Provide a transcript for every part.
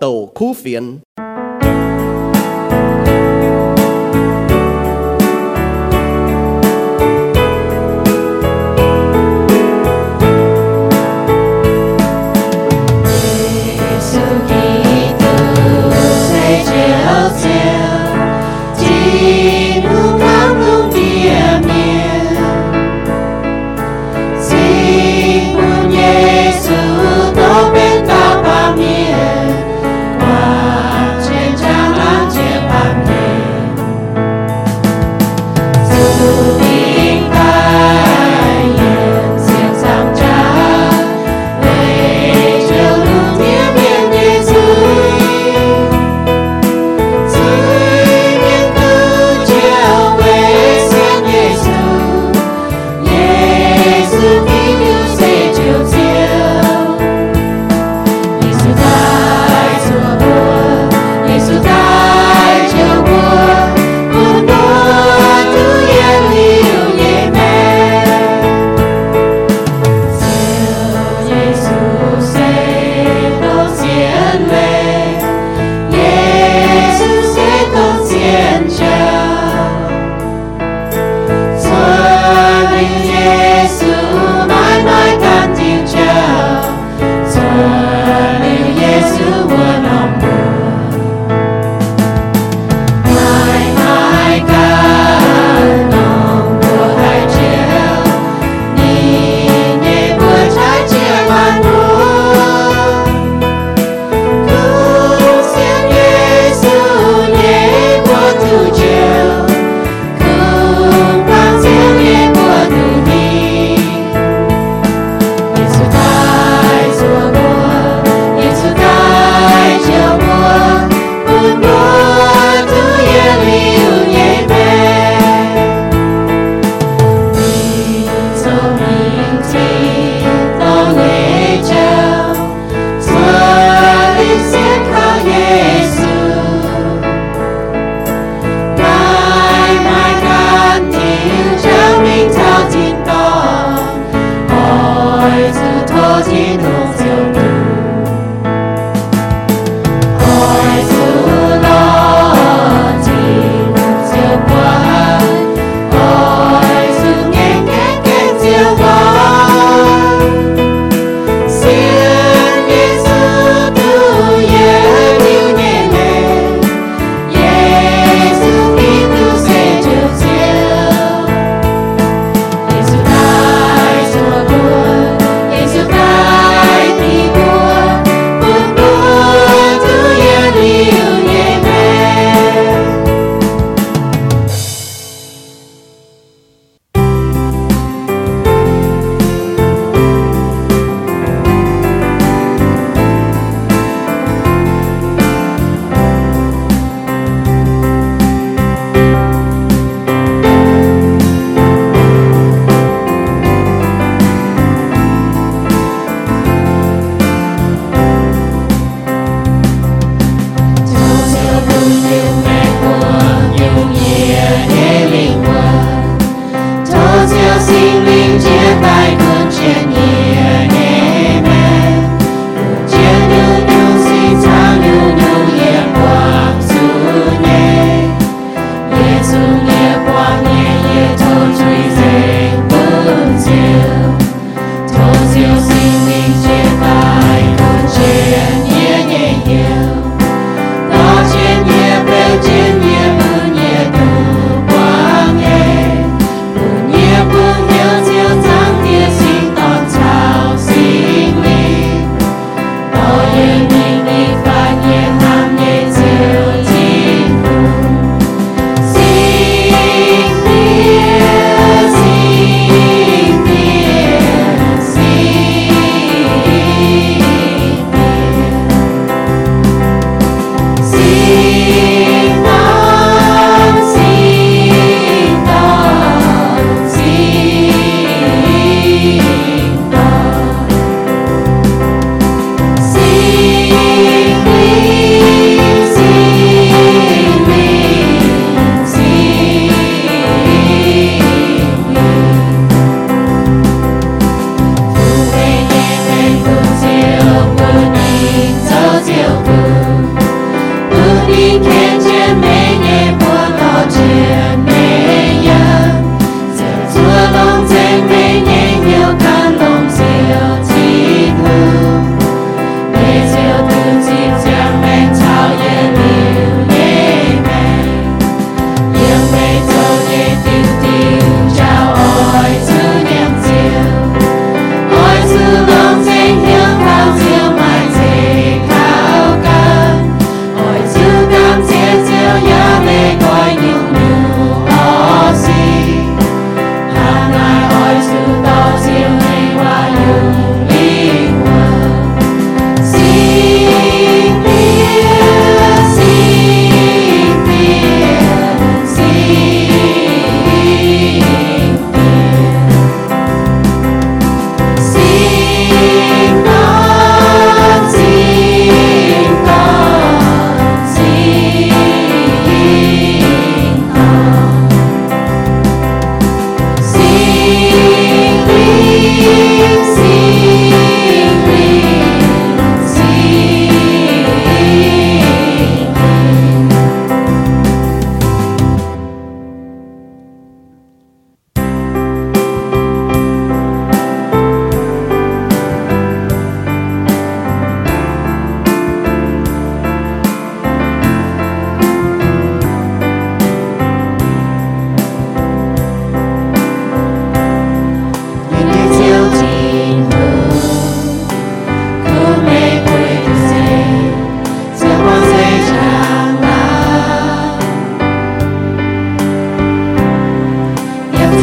tàu khu phiền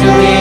就会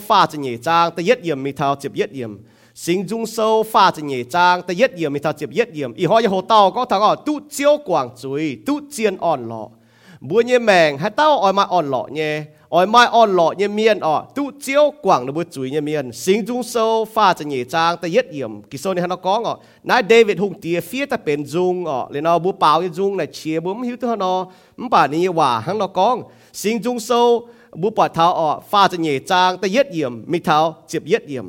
pha cho nhị trang ta yết yểm mi thao chụp yết yểm Sinh dung sâu pha cho nhị trang ta yết yểm mi thao chụp yết yểm Y hoa hồ tàu có thằng ở tu chiếu quảng chuối tu chiên on lọ. Bữa nhẹ mèng hai tao ỏi mai on lọ nhé? Ỏi mai on lọ nhẹ miên ở tu chiếu quảng nó bữa chuối nhẹ miên. Sinh dung sâu pha cho nhị trang ta yết yểm Kỳ sau này nó có ngọ, Nãy David hùng tìa phía ta bền dung ở Lên nó bữa bảo như dung này chia bùa hiếu tư nó Bà này hòa hắn nó có Sinh dung sâu bu bỏ thảo ọ pha cho nhẹ trang ta yết yểm, mi thảo chịp yết yểm.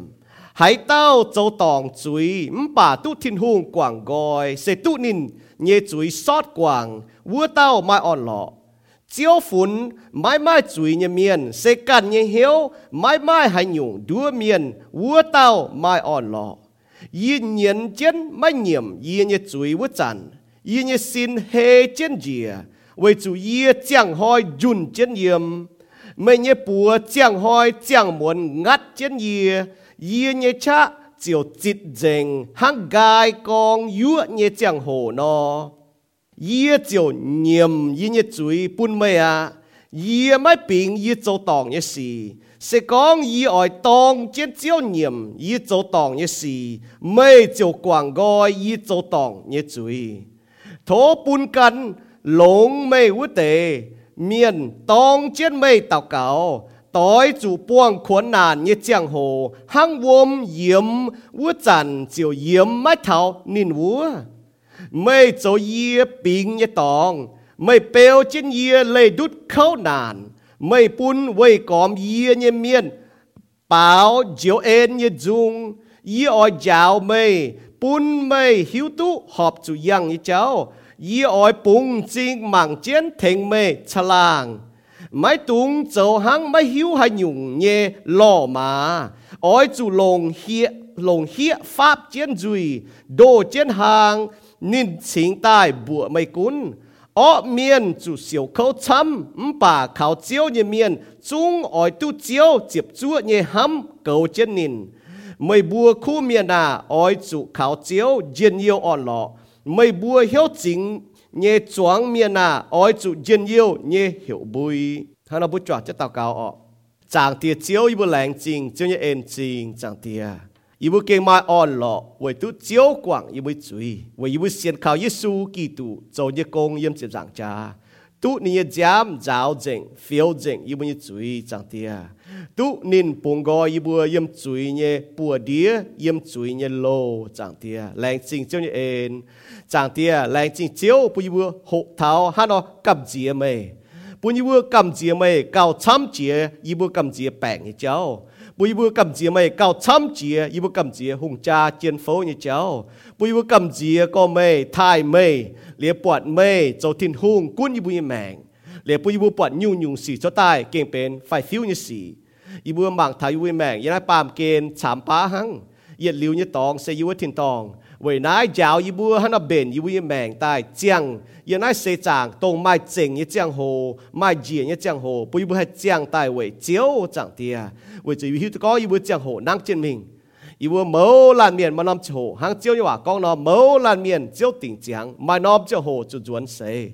Hãy tao châu tòng chuối bà tu thiên hùng quảng gọi sẽ tu nín nhẹ chuối sót quảng, vua tao mai on lọ. Chiếu phun mãi mãi chuối nhẹ miền sẽ cạn nhẹ hiếu mãi mãi hay nhung đua miền vua tao mai on lọ. Yên nhiên chân mai nhiệm yên nhẹ chuối vua chẳng yên nhẹ xin hê chân dìa. 为主耶降开润真严。mấy nhé bùa chẳng hoi chẳng muốn ngắt chân gì yên nhé cha, chiều chít dình hăng gai con yúa nhé chẳng hồ nó yê chiều nhiệm yên nhé chuối bún mê à yê mai bình yê châu tòng nhé xì. Sẽ con yê ỏi tòng trên chiều nhiệm yê châu tòng nhé xì. Mê chiều quảng gọi yê châu tòng nhé chuối. Thố bún cắn lống mê ú tề miền tông chết mây tàu cầu tối chủ buông khốn nạn như giang hồ hăng vôm yếm vú trần chiều yếm mái thảo nín vũ mây chỗ yếm bình như tòng mây bèo trên yếm lê đút khâu nạn mây bún vây còm yếm như miên báo chiều ên như dung, yê oi dạo mây bún mây hiếu tú họp chủ yang như cháu มเยียเยเมียนเปล่าเจียวเอ็นเยจุงเยียอ่อยยาวไม่ปุ้นไม่หิวตุหอบจุยังเยเจ้า yi ỏi bùng chính mạng chiến thành mê chà lang mai tung dấu hăng mai hiếu hay nhung nhẹ lò mà ỏi chủ lồng hiệ lồng hiệ pháp chiến duy đồ chiến hàng nên chính tài bùa mây cún ở miền chủ siêu khâu chăm bà khảo chiếu như miền chung ỏi tu chiếu tiếp chúa như hâm cầu chiến nín mây bùa khu miền à ỏi chủ khảo chiếu diên yêu on lọ mây bùa hiếu chính nhé choáng miền à ói chủ dân yêu nhé hiểu bùi. Hắn nó bút trọ cho tao cao ọ. Chàng tia chiếu, y bù lành trình chiếu nhé em trình chàng tia y bù kê mai ọ lọ với tu chiếu quảng, y bù chui với y bù xiên khảo yê su kỳ tụ châu nhé công yêm chiếm giảng cha tu ni jam giáo jeng phiêu jeng ibu ni chui chang tia tu nin pung go ibu yim chui nhé pu dia yim chui nhé lo chang tia lang chính chiếu nhé en chang tia lành chính chiếu bu ibu hộ tháo hắn nó cầm chia mày bu ibu cầm chia mày cao chăm chia ibu cầm jie bang như cháu bu ibu cầm chia mày cao chăm chia ibu cầm chia hùng cha chiến phố như cháu bu ibu cầm chia có mày thai mày เลียปวดเมยโจทินหุงกุ้นอีบุยแมงเลียปุยบุปวดยุ่งยุ่งสีเ yết liu như tòng, sẽ yêu thiên tòng. Vậy nãy giáo yêu bùa hắn bền yêu yêu mèn tai chiang. Yêu nãy sẽ chẳng tông mai chỉnh như chiang hồ, mai dìa như chiang hồ bùi bùa chiang tai vậy chiếu chẳng tia vậy chỉ yêu có yêu bùa chiang hồ năng trên mình. Yêu mẫu lan miền mà nom hồ hang chiếu như quả con nó mẫu lan miền, chiếu tỉnh chiang mai nom chiếu hồ chu chuẩn sẽ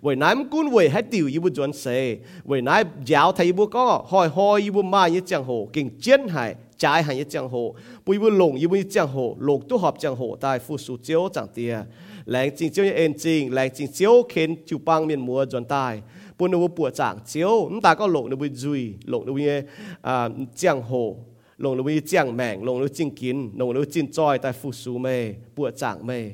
vậy nãy mình cũng vậy tiểu tiêu yêu chuẩn sẽ vậy nãy giáo thầy yêu có hỏi hỏi yêu mai như chiang hồ, kinh chiến hải trái hàng ít chẳng hồ bùi bùi lồng yêu bùi chẳng hồ lồng tu học chẳng hồ tại phu sụ chiếu chẳng tia lãng chính chiếu như em chính lãng chính chiếu khiến chịu băng miền mùa dọn tai bùi nó bùi chẳng chiếu chúng ta có lồng nó bùi duy lồng nó bùi à chẳng hồ lồng nó bùi chẳng mảng lồng nó chính kín lồng nó chính choi tại phụ sụ mê bùi chẳng mê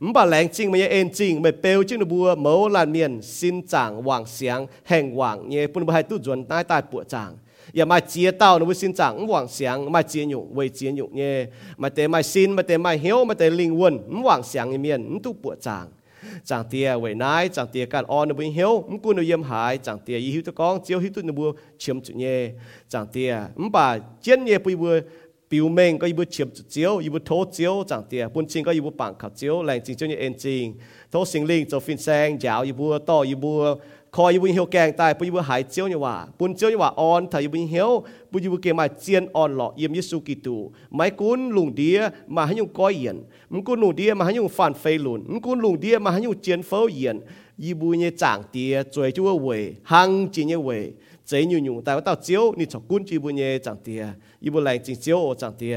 mình bảo lãng chính mình em chính mình bèo chứ nó bùa mẫu là miền xin chẳng hoàng sáng hành hoàng nhé bùi bùi tu dọn tai tại bùi chẳng อย่ามาเจียเต้านะวุสินจังหวังเสียงมาเจียอยู่เวเจียอยู่เนี่ยมาเตมาซินมาเตมาเหียวมาเตลิงวนหวังเสียงเมียนตุปวดจางจางเตียเวนายจางเตียการออนบุญเฮียวมกุนเยี่ยมหายจางเตียยี่หิวตะกองเจียวหิวตุนบัวเชื่อมจุเยจางเตียมป่าเจียนเยปุยบัวปิวเมงก็ยิบุเฉียบเจียวยิบุโทเจียวจางเตียปุ่นจริงก็ยิบุปังขับเจียวแรงจริงเจียวเนี่ยเอ็นจริงโทสิงลิงโจฟินแซงยาวยิบัวต่อยิบัว คอยวิญญาณแกงตายปุยบุหายเจียวเนี่ยว่าปุนเจียวเนี่ยว่าออนถ้าอยู่วิญญาณปุยบุเกมาเจียนออนหล่อเยี่ยมยิสุกิตูไม่กุนลุงเดียมาให้ยุงก้อยเยียนมันกุนลุงเดียมาให้ยุงฟันเฟหลุนมันกุนลุงเดียมาให้ยุงเจียนเฝ้าเยียนยีบุเนี่ยจางเตียจวยจัวเวยหังจีเนี่ยเวยเจยุ่งยุ่งแต่ว่า到เจียวนี่ฉกุนจีบุเนี่ยจางเตียยีบุแรงจริงเจียวจางเตีย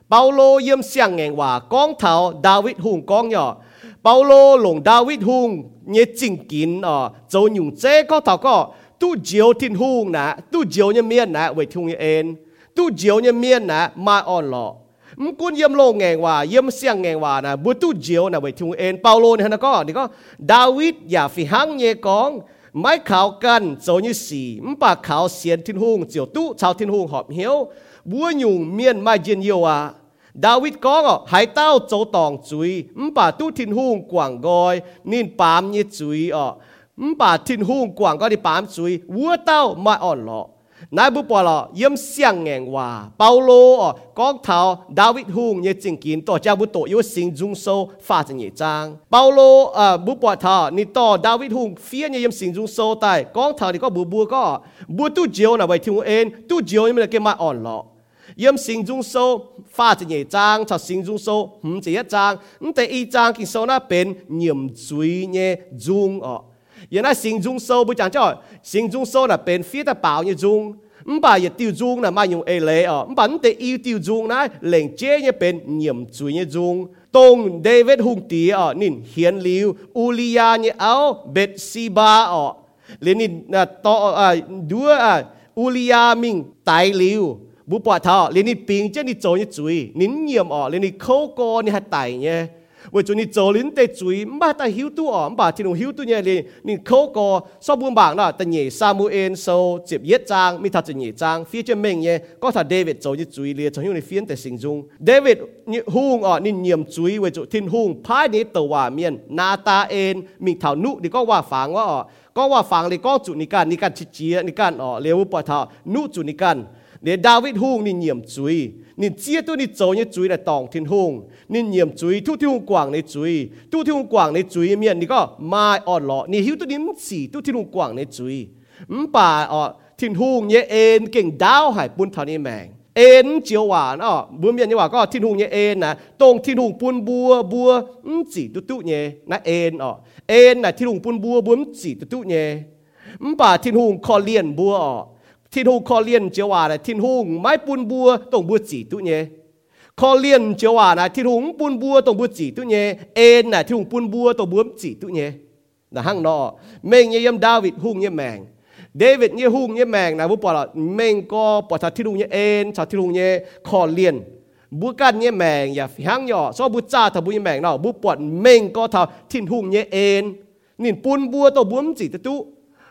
เปาโลเยี่ยมเสียงแงงว่ากองเถาดาวิดหุงกองหยอเปาโลหลงดาวิดหุงเนี่ยจิงกินอ๋อโจหยุ่งเจ้ก็เถาก็ตู้เจียวทิ้นหุงนะตู้เจียวเนี่ยเมียนนะเวทุงเอ็นตู้เจียวเนี่ยเมียนนะมาอ่อนหล่อมกุนเยี่ยมโลงแงงว่าเยี่ยมเสียงแงงว่านะบุตุเจียวนะเวทุงเอ็นเปาโลเนี่ยนะก็นี่ก็ดาวิดอย่าฝีหังเนี่ยกองไม่ขาวกันโจนี่สีมปากขาวเสียนทิ้นหุงเจียวตู้ชาวทิ้นหุงหอบเหี้ยวบัวหยุ่งเมียนไม่เย็นเยียวอ่ะ ดาวิดก็หายเต้าโจตองจุยมป่าตู้ทินหุ่งกว่างกอยนินปามยี่จุยอ่ะมป่าทินหุ่งกว่างก็ได้ปามจุยวัวเต้าไม่อ่อนหรอนายบุปผาเยี่ยมเสียงแงงว่าเปาโลอ่ะกองเท้าดาวิดหุ่งยี่จริงกินต่อเจ้าบุตรอยู่สิงจุงโซฟาจังยี่จางเปาโลอ่ะบุปผาท่านี่ต่อดาวิดหุ่งเฟียนยี่ยมสิงจุงโซตายกองเท้านี่ก็บัวบัวก็บัวตู้เจียวน่ะไว้ทิ้งเอ็นตู้เจียวนี่มันเลยเก็บมาอ่อนหรอ yếm sinh dung số pha chỉ nhảy trang cho sinh dung số hứng chỉ nhất trang. Hứng tế y trang kinh số na bên nhiệm duy nhé dung ọ. Yên là sinh dung số bố chẳng cho sinh dung số là bên phía ta bảo như dung. Không bà yết tiêu dung là mà dùng ai lệ ọ. Không bà thế y tiêu dung na lệnh chế nhé bên nhiệm duy nhé dung. Tông David hùng tí ọ, nín hiền liu Ulia nhé áo bet Siba ọ. Lên nín à, to à đua à Ulia mình tài liu บุปผาทอเลนี่ปิงเจนี่โจนี่จุยนินเยี่ยมอ๋อเลนี่เขากอนี่หัดไตเนี่ยว่าจุนี่โจลินเตจุยมาต่หิวตัวอ๋อมาที่หนูหิวตัวเนี่ยเลยนี่เขาก็ชอบบุญบางเน่ะแต่เนี่ยซามูเอลโซเจ็บเย็ดจางมีทัดจะเนี่ยจางฟีเจอร์เมงเนี่ยก็ถ้าเดวิดโจนี่จุยเลยจะหิวในฟีนแต่สิงจุงเดวิดนี่ฮุงอ๋อนี่เยี่ยมจุยว่าจุทินฮุงพายนี้ตัวว่าเมียนนาตาเอ็นมีเท่านุดีก็ว่าฝังว่าอ๋อก็ว่าฝังเลยก็จุนี่กันนี่กันชิเจียนี่กันอ๋อเลี้ยวปะทานุจุนี่กั เนี่ยดาวิดฮุงนี่เหยียมจุยนี่เจี๊ยตัวนี่โจนี่จุยแต่ตองทินฮุงนี่เหยียมจุยทุที่ฮุงกว่างในจุยทุที่ฮุงกว่างในจุยเมียนนี่ก็มาออดหล่อนี่ฮิวตัวนี้สี่ทุที่ฮุงกว่างในจุยมันป่าออดทินฮุงเนี่ยเอ็นเก่งดาวหายปุ่นเท่านี้แมงเอ็นเจียวหวานอ๋อบุญเมียนนี่ว่าก็ทิ้นหุงเนี่ยเอ็นนะตรงทิ้นหุงปุนบัวบัวสี่ตุ๊ตุ๊เนี่ยนะเอ็นอ๋อเอ็นน่ะทิ้นหุงปุนบัวบัวอืมจีตุ๊ตุ๊เนี่ยมป่าทินหุงคอเลียนบัวอ๋อ ทินหุงคอเลียนเจียวหวานนะทินหุงไม้ปุนบัวตรงบัวจีตุเนี่ยคอเลียนเจียวหวานนะทินหุงปุนบัวตรงบัวจีตุเนี่ยเอ็นนะทินหุงปุนบัวตรงบัวจีตุเนี่ยนะห้างนอเมงเนี่ยยำดาวิดหุงเนี่ยแมง David như hung như mèng là bố bỏ là mình có bỏ thật thi đung như en thật thi đung như khó liền bố căn như mèng ya hang nhỏ so bố cha thật bố như mèng nào bố bỏ mình có thật thiên hung như en nhìn bún búa tàu bún chỉ tu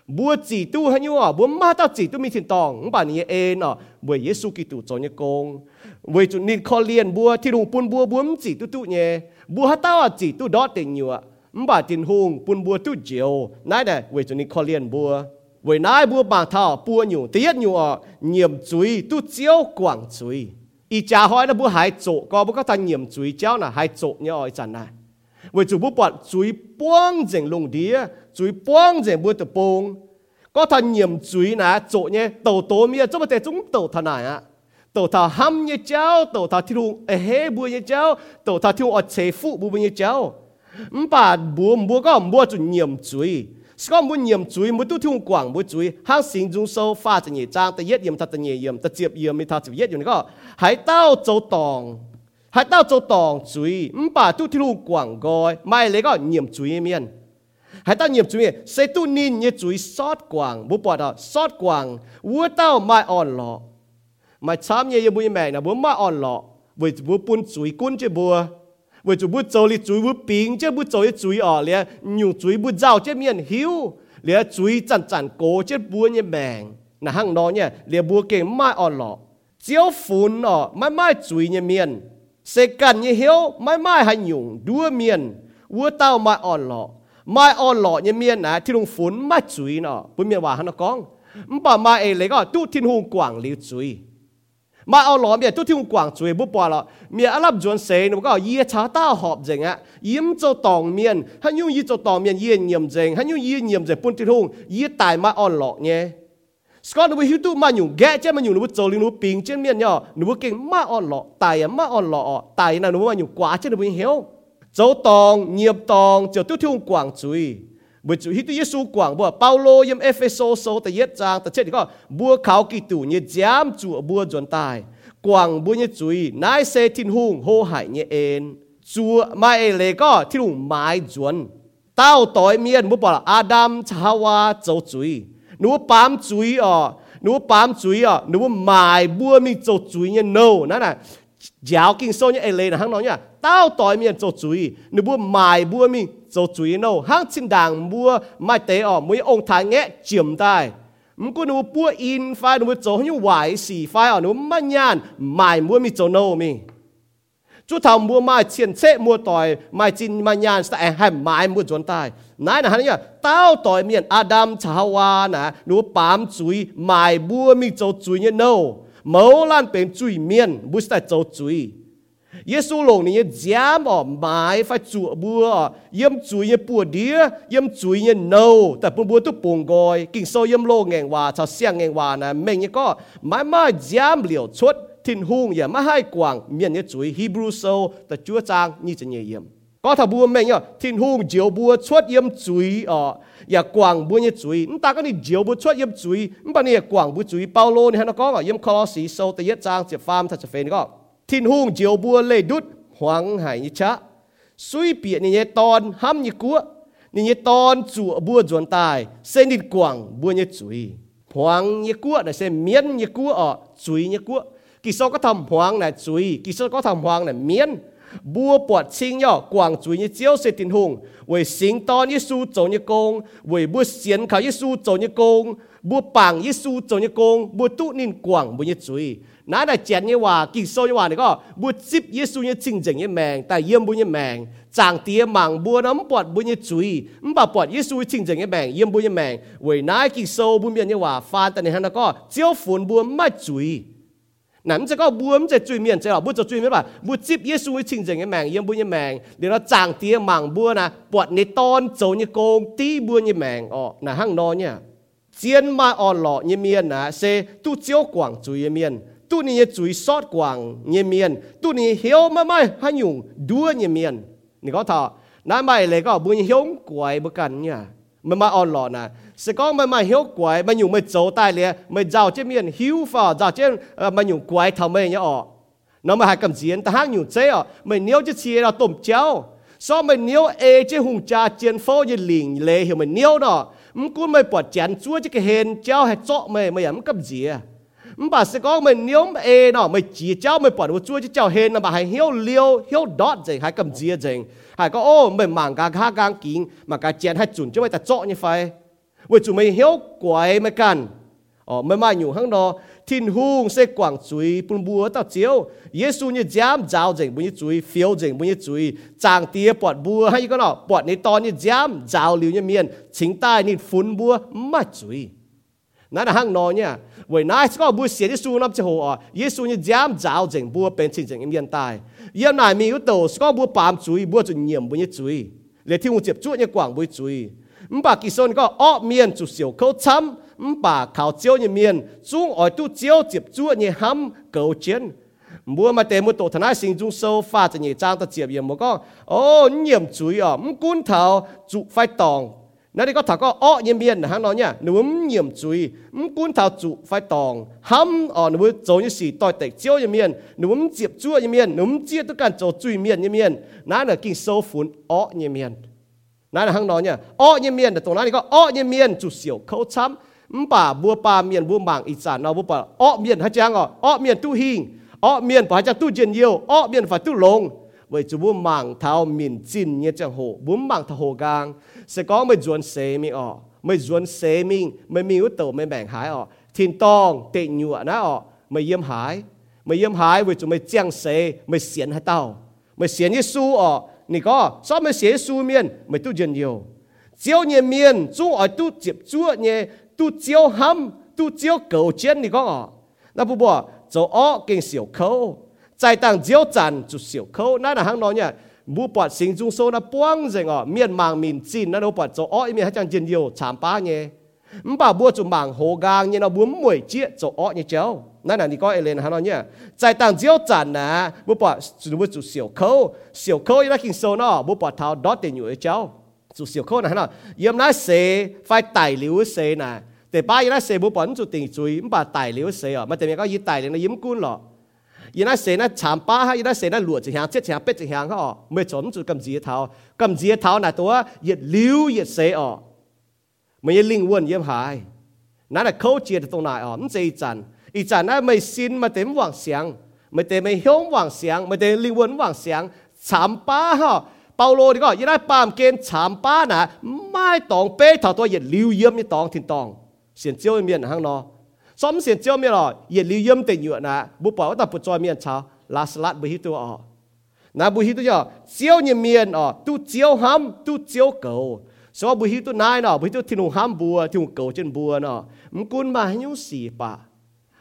búa chỉ tu hay như à búa ma tao chỉ tu mi thiên tòng bà như en à bố Giêsu Kitô cho như công với chúng nhìn khó liền búa thi đung bún búa bún chỉ tu tu nhé búa hát tao chỉ tu đó tình nhiều à bà thiên hung bún búa tu chiều nãy này với chúng nhìn khó liền búa vì nãy bùa bằng thảo bùa nhiều tiết nhiều ở nhiệm chuối tu chiếu quảng chuối ý cha hỏi là bùa hai chỗ có bùa có thành nhiệm chuối chiếu là hai chỗ nhớ ở chân này vì chủ bùa bọt chuối buông dành lùng đĩa chuối buông dành bùa tập bông có thành nhiệm chuối là chỗ nhé tàu tố mía cho bùa chúng tàu thần này á tàu thảo hâm như cháu tàu thảo thiêu ê hê bùa như cháu tàu thảo thiêu ở chế phụ bùa như cháu bà bùa bùa có bùa chủ nhiệm chuối ก็มุนยมจุยมุตุทุ่งกว่างมุจุยห้างสิงจุงโซฟ้าจะเหยียจางแต่เย็ดเยี่ยมทัดแต่เหยียเยี่ยมแต่เจียบเยี่ย chúi bong dễ mua được bong có thần nhiệm chúi nà chỗ nhé, tàu tố mía cho mà tệ chúng tàu thần này ạ tàu thà hâm như cháu tàu thà thiêu ế hế bùa như cháu tàu thà thiêu ở chế phụ bùa như cháu ừm, bà bùa bùa có bùa chú nhiệm chuối có muốn nhiệm chúi muốn tu thiêu quảng muốn chúi. Hàng sinh dung sâu, pha cho nhị trang ta yết yếm ta ta nhị yếm ta chiệp yếm mi ta chiệp yết yếm có hãy tao châu tòng, hãy tao châu tòng chúi. Ừm, bà tu thiêu quảng gọi mai lấy có nhiệm chuối miền 海当业主耶，谁都你业主杀光，不怕的杀光，我到买安了，买产业也不买呢，不买安了，为不搬水管这不，为就不做哩水不平，这不做哩水哦，咧牛水不绕这面休，咧水赞赞高这不呢命，那行孬呢，咧不给买安了，只要ฝุ่น哦，买买水呢面，谁干呢休，买买还用多面，我到买安了。mai ở lọ mai ở lọ như miền à thì đồng phun mai chuối nọ bún miền hòa hắn nó con mà mai ấy lấy cái tu thiên hùng quảng liu chuối มาเอาหลอมเนี่ยทุกที่กว่างจวยบุปผาละเมียอาลับจวนเซนก็ยี่ชาต้าหอบเจงอ่ะยิ้มเจ้าตองเมียนฮันยูยี่เจ้าตองเมียนยี่เงี 走当业当就丢丢广嘴บุจุฮิตุเยซูกว่างบัวเปาโลยมเอเฟโซโซแต่เย็ดจางแต่เช่นก็บัวเขากิตูเนี่ยจามจั่วบัวจนตายกว่างบัวเนี่ยจุยนายเซทินหุงโหหายเนี่ยเอ็นจั่ไม่เลยก็ที่ลุงไม้จวนเต้าต่อยเมียนบุปผาอาดัมชาวาเจ้าจุยหนูปามจุยอ่อหนูปามจุยอ่อหนูไม้บัวมีเจ้าจุยเนี่ยโนนั่นน่ะ giáo kinh sâu như ấy lên là hắn nói nhá tao tội miền cho chú ý nếu bua mài bua mình cho chú ý đâu hắn xin đàng bua mai tế ở mấy ông thái nghe chìm tai, mình có nếu bua in phai nếu cho như hoài xì phai ở nếu mà nhàn mài bua mi cho nâu mi, chú thầm bua mai chiến xe mua tội mai chín mà nhàn sẽ hay mai mua chuẩn tai, nãy là hắn nhá tao tội miền Adam Chawa nè nếu bám chú ý mài bua mình cho chú ý như nâu mẫu lan bền chui miên bút tại châu chui Giêsu lồng này giám ở mái phải chủ bùa yếm chui như bùa đĩa yếm chui như nâu แต่ปุ่นบัวตุปงกอยกิ่งโซยมโลงแงงว่าชาวเสียงแงงว่านะเมงนี่ก็ไม่มาย้ำเหลียวชดทิ้นหุงอย่ามาให้กวางเมียนนี่จุยฮีบรูโซแต่จัวจางนี่จะเงี่ยมก็ถ้าบัวเมงเนี่ยทิ้นหุงเจียวบัวชดเยี่ยมจุยอ่อ อย่ากวางบัวเนี่ยจุยนตาก็นี่เจียวบัวชดเยี่ยมจุยนปะเนี่ยกวางบัวจุยเปาโลเนี่ยฮะนะก็เยี่ยมคอสีโซแต่ยัดจางเจ็บฟาร์มถ้าจะเฟนก็ thiên hung chiều bùa lê đút hoàng hải như cha suy bịa như nhẹ tòn ham như cua như nhẹ tòn chủ bùa chuẩn tài sen đi quảng bùa như chuối hoàng như cua là sen miên như cua ở chuối như cua kỳ sau có thầm hoàng là chuối kỳ sau có thầm hoàng là miên bùa bọt chính nhỏ quảng chuối như chiếu sen thiên hung vì sinh tòn như su走như công vì bùa xiên khảo như su走như công bùa bảng như su走như công bùa tụ nín quảng bùa như chuối นั่นแหละเจนยี่ว่ากิโซยี่ว่านี่ก็บุจิบเยซูเนี่ยจริงจริงเนี่ยแมงแต่เยี่ยมบุญเนี่ยแมงจางเตียมังบัวน้ำปอดบุญเนี่ยจุยมันปอดเยซูจริงจริงเนี่ยแมงเยี่ยมบุญเนี่ยแมงเว้ยนายกิโซบุญเนี่ยว่าฟานแต่ในฮันก็เจียวฝนบัวไม่จุย นั้นจะก็บวมจะจุยเมียนจะหรอบุจะจุยเมียนป่ะบุจิบเยซูวิชิงจังยังแมงยังบุญยังแมงเดี๋ยวเราจางเตี้ยมังบัวนะปวดในตอนโจยโกงตีบัวยังแมงอ๋อนะห้างนอนเนี่ยเจียนมาอ่อนหล่อยังเมียนนะเซตู้เจียวกว่างจุยยังเมียนตู้นี้จุยซอดกว่างยังเมียนตู้นี้เหี่ยวมาไม่หันยุงด้วยังเมียนนี่ก็ท่อน้าไม่เลยก็บุญเหี่ยงกวยบุกันเนี่ยมันมาอ่อนหล่อนะ sẽ có mà mà hiếu quái mà nhung mà dấu tài lẹ mà giàu trên miền hiếu phò giàu trên mà nhung quái thầm mày nhá ờ. nó mà hai cầm diễn ta hát nhung thế ọ mày nếu chứ chia là tôm cháo, so mày nếu ê chứ hùng cha chiến phố như liền, lệ hiểu mày nếu đó? Mắm cún mày bỏ chén chúa chứ cái hèn cháo hay chọ mày mày ấm cầm gì à? Mắm bà sẽ có mày nếu mà ê nó mày chỉ cháo mày bỏ chúa chứ cháo hèn là bà hay hiếu liêu hiếu đọt gì hay cầm gì gì hay có ô mày mảng gà gà gang kín mà cái chén hay chuẩn chứ mày ta chọ như phải ว่าจูไม่เหี้ยวกวยไม่กันอ๋อไม่มาอยู่ข้างนอทิ้นหูเสกว่างจุยปุ่นบัวตัดเจียวเยซูเนี่ยจ้ำเจ้าวเจงบุญจุยเฟียวเจงบุญจุยจางเตียปวดบัวให้ก็เนาะปวดในตอนนี่จ้ำเจ้าวหลิวเนี่ยเมียนชิงใต้นี่ฝุ่นบัวมาจุยนั่นห้างนอเนี่ยวัยนั้นก็บุญเสียเยซูนับเจะโหอ๋อเยซูเนี่ยจ้ำเจ้าวเจงบัวเป็นชิงเจงเมียนตายเยี่ยมนายมีอุตโตสก็บัวปามจุยบัวจุนเยี่ยมบุญจุยเลยที่หงเจ็บจุ้ยเนี่ยกว่างบุญจุย 唔把其上個惡面就小口參，唔把靠招嘅面，中外都招接住嘅冚狗錢。mua mà để mua tổ thần ai sinh dung sâu pha cho nhị trang ta chiệp yếm một con ô nhiệm chuối à m cún thảo trụ phai tòng nãy đi có thảo có ô nhiệm biên hàng nói nhá núm nhiệm chuối m cún thảo trụ phai tòng hâm ở núm chỗ như xì tỏi tệ chiếu nhiệm biên núm chiệp chua nhiệm biên núm chia tất cả chỗ chuối miền nhiệm biên nãy là kinh sâu phun ô nhiệm biên มบอกก็โอ้เยี่ยมจุยอ่ะมกุ้นเท้าจุไฟตอง nó đi có thằng có ó nhân viên hắn nói nha nếu muốn nhiệm chuối muốn cuốn thảo chủ phải tòng hâm ở nếu muốn做như gì đòi tệ chiếu nhân viên nếu muốn tiếp chúa nhân viên nếu muốn chia tất cả做truy miên nhân viên nó là kinh sâu phun ó nhân viên nó là hắn nói nha ó nhân viên là tụng nó đi có ó nhân viên chủ xỉu khâu chấm唔把บัวปลาเมียนบัวบางอีสานเอาบัวปลาอ้อเมียนฮัจจังอ่ะอ้อเมียนตู้หิงอ้อเมียนปะฮัจจังตู้เจียนเยียวอ้อเมียนฝาตู้ลง vậy chú bố mạng thao miền chín như chẳng hồ bố mạng thao hồ gang sẽ có mấy chuẩn xế mi ọ mấy chuẩn xế mình mấy miếu tổ mấy bảng hái ọ thiên tông tệ nhựa ná ọ mấy yếm hái mấy yếm hái vậy chú mấy chang xế mấy xiên hai tao mấy xiên như su ọ nì có sao mấy xiên su miền mấy tu dân nhiều chiếu nhẹ miền chú ở tu tiếp chúa nhẹ tu chiếu hâm tu chiếu cầu chiến nì có ọ那不不，走哦，跟小口。在当只有站就小口，那那行nói nha mu bọt sinh trung sâu na buông rồi ngọ miền mang miền chín na đâu bọt cho oi miền hay chẳng tiền nhiều chạm ba nhé唔把bua chủ mang hồ gang như nó bốn mười chiếc cho oi như cháuนั่นน่ บ่าบัวจุมังโหกางเนี่ยเราบัวมวยเจี๊ยโจอ้อเนี่ยเจ้านั่นน่ะนี่ก็เอเลนฮะนอนเนี่ยใจต่างเจียวจันนะบัวปะจุบัวจุเสียวเขาเสียวเขายังกินโซนอบัวปะเท้าดอตเตีนอยู่เจ้าจุเสียวเขานะฮะนอเยี่ยมน่าเสยไฟไต่หลิวเสยนะแต่ป้ายังน่าเสยบัวปะจุติงจุยมบ่าไต่หลิวเสยอะมันแต่เมียก็ยิ้ไต่เลยนะยิ้มกุ้นหรอยันนั้นเสยนั้นฉามป้าฮะยันนั้นเสยนั้นหลวดจะหางเจ็ดหางเป็ดจะหางเขาออกเม่จมจุดกำจีเท้ากำจีเท้าน่ะตัวเหยียดลิ้วเหยียเสออก มันยัลิงวนเย็มหายนั่นแหละเขาเจียตรงไหนอ๋อนั่นจจันอีจันนั้นไม่ซินมาเต็มหวังเสียงไม่เต็มไม่เฮี้ยงหวังเสียงไม่เต็มลิงวนหวังเสียงสามป้าฮะเปาโลดีก็ยังได้ปามเกณฑ์สามป้านะไม่ตองเป๊ะถ่าตัวเหยียดลิวเยี่ยมนี่ตองถิ่นตองเสียงเจียวเมียนห้างนอซ้อมเสียงเจียวเมียหรอเหยียดลิวเยี่ยมเต็งอยู่นะบุปผาว่าแต่ปุจอยเมียนชาวลาสลัดบุหิตัวอ๋อนะบุหิตัวย่อเจียวเนี่ยเมียนอ๋อตู้เจียวห้ำตู้เจียวเก่า so bu hi tu nai no bu hi tu thinu ham bua thinu cầu trên bua no mkun ma hiu si pa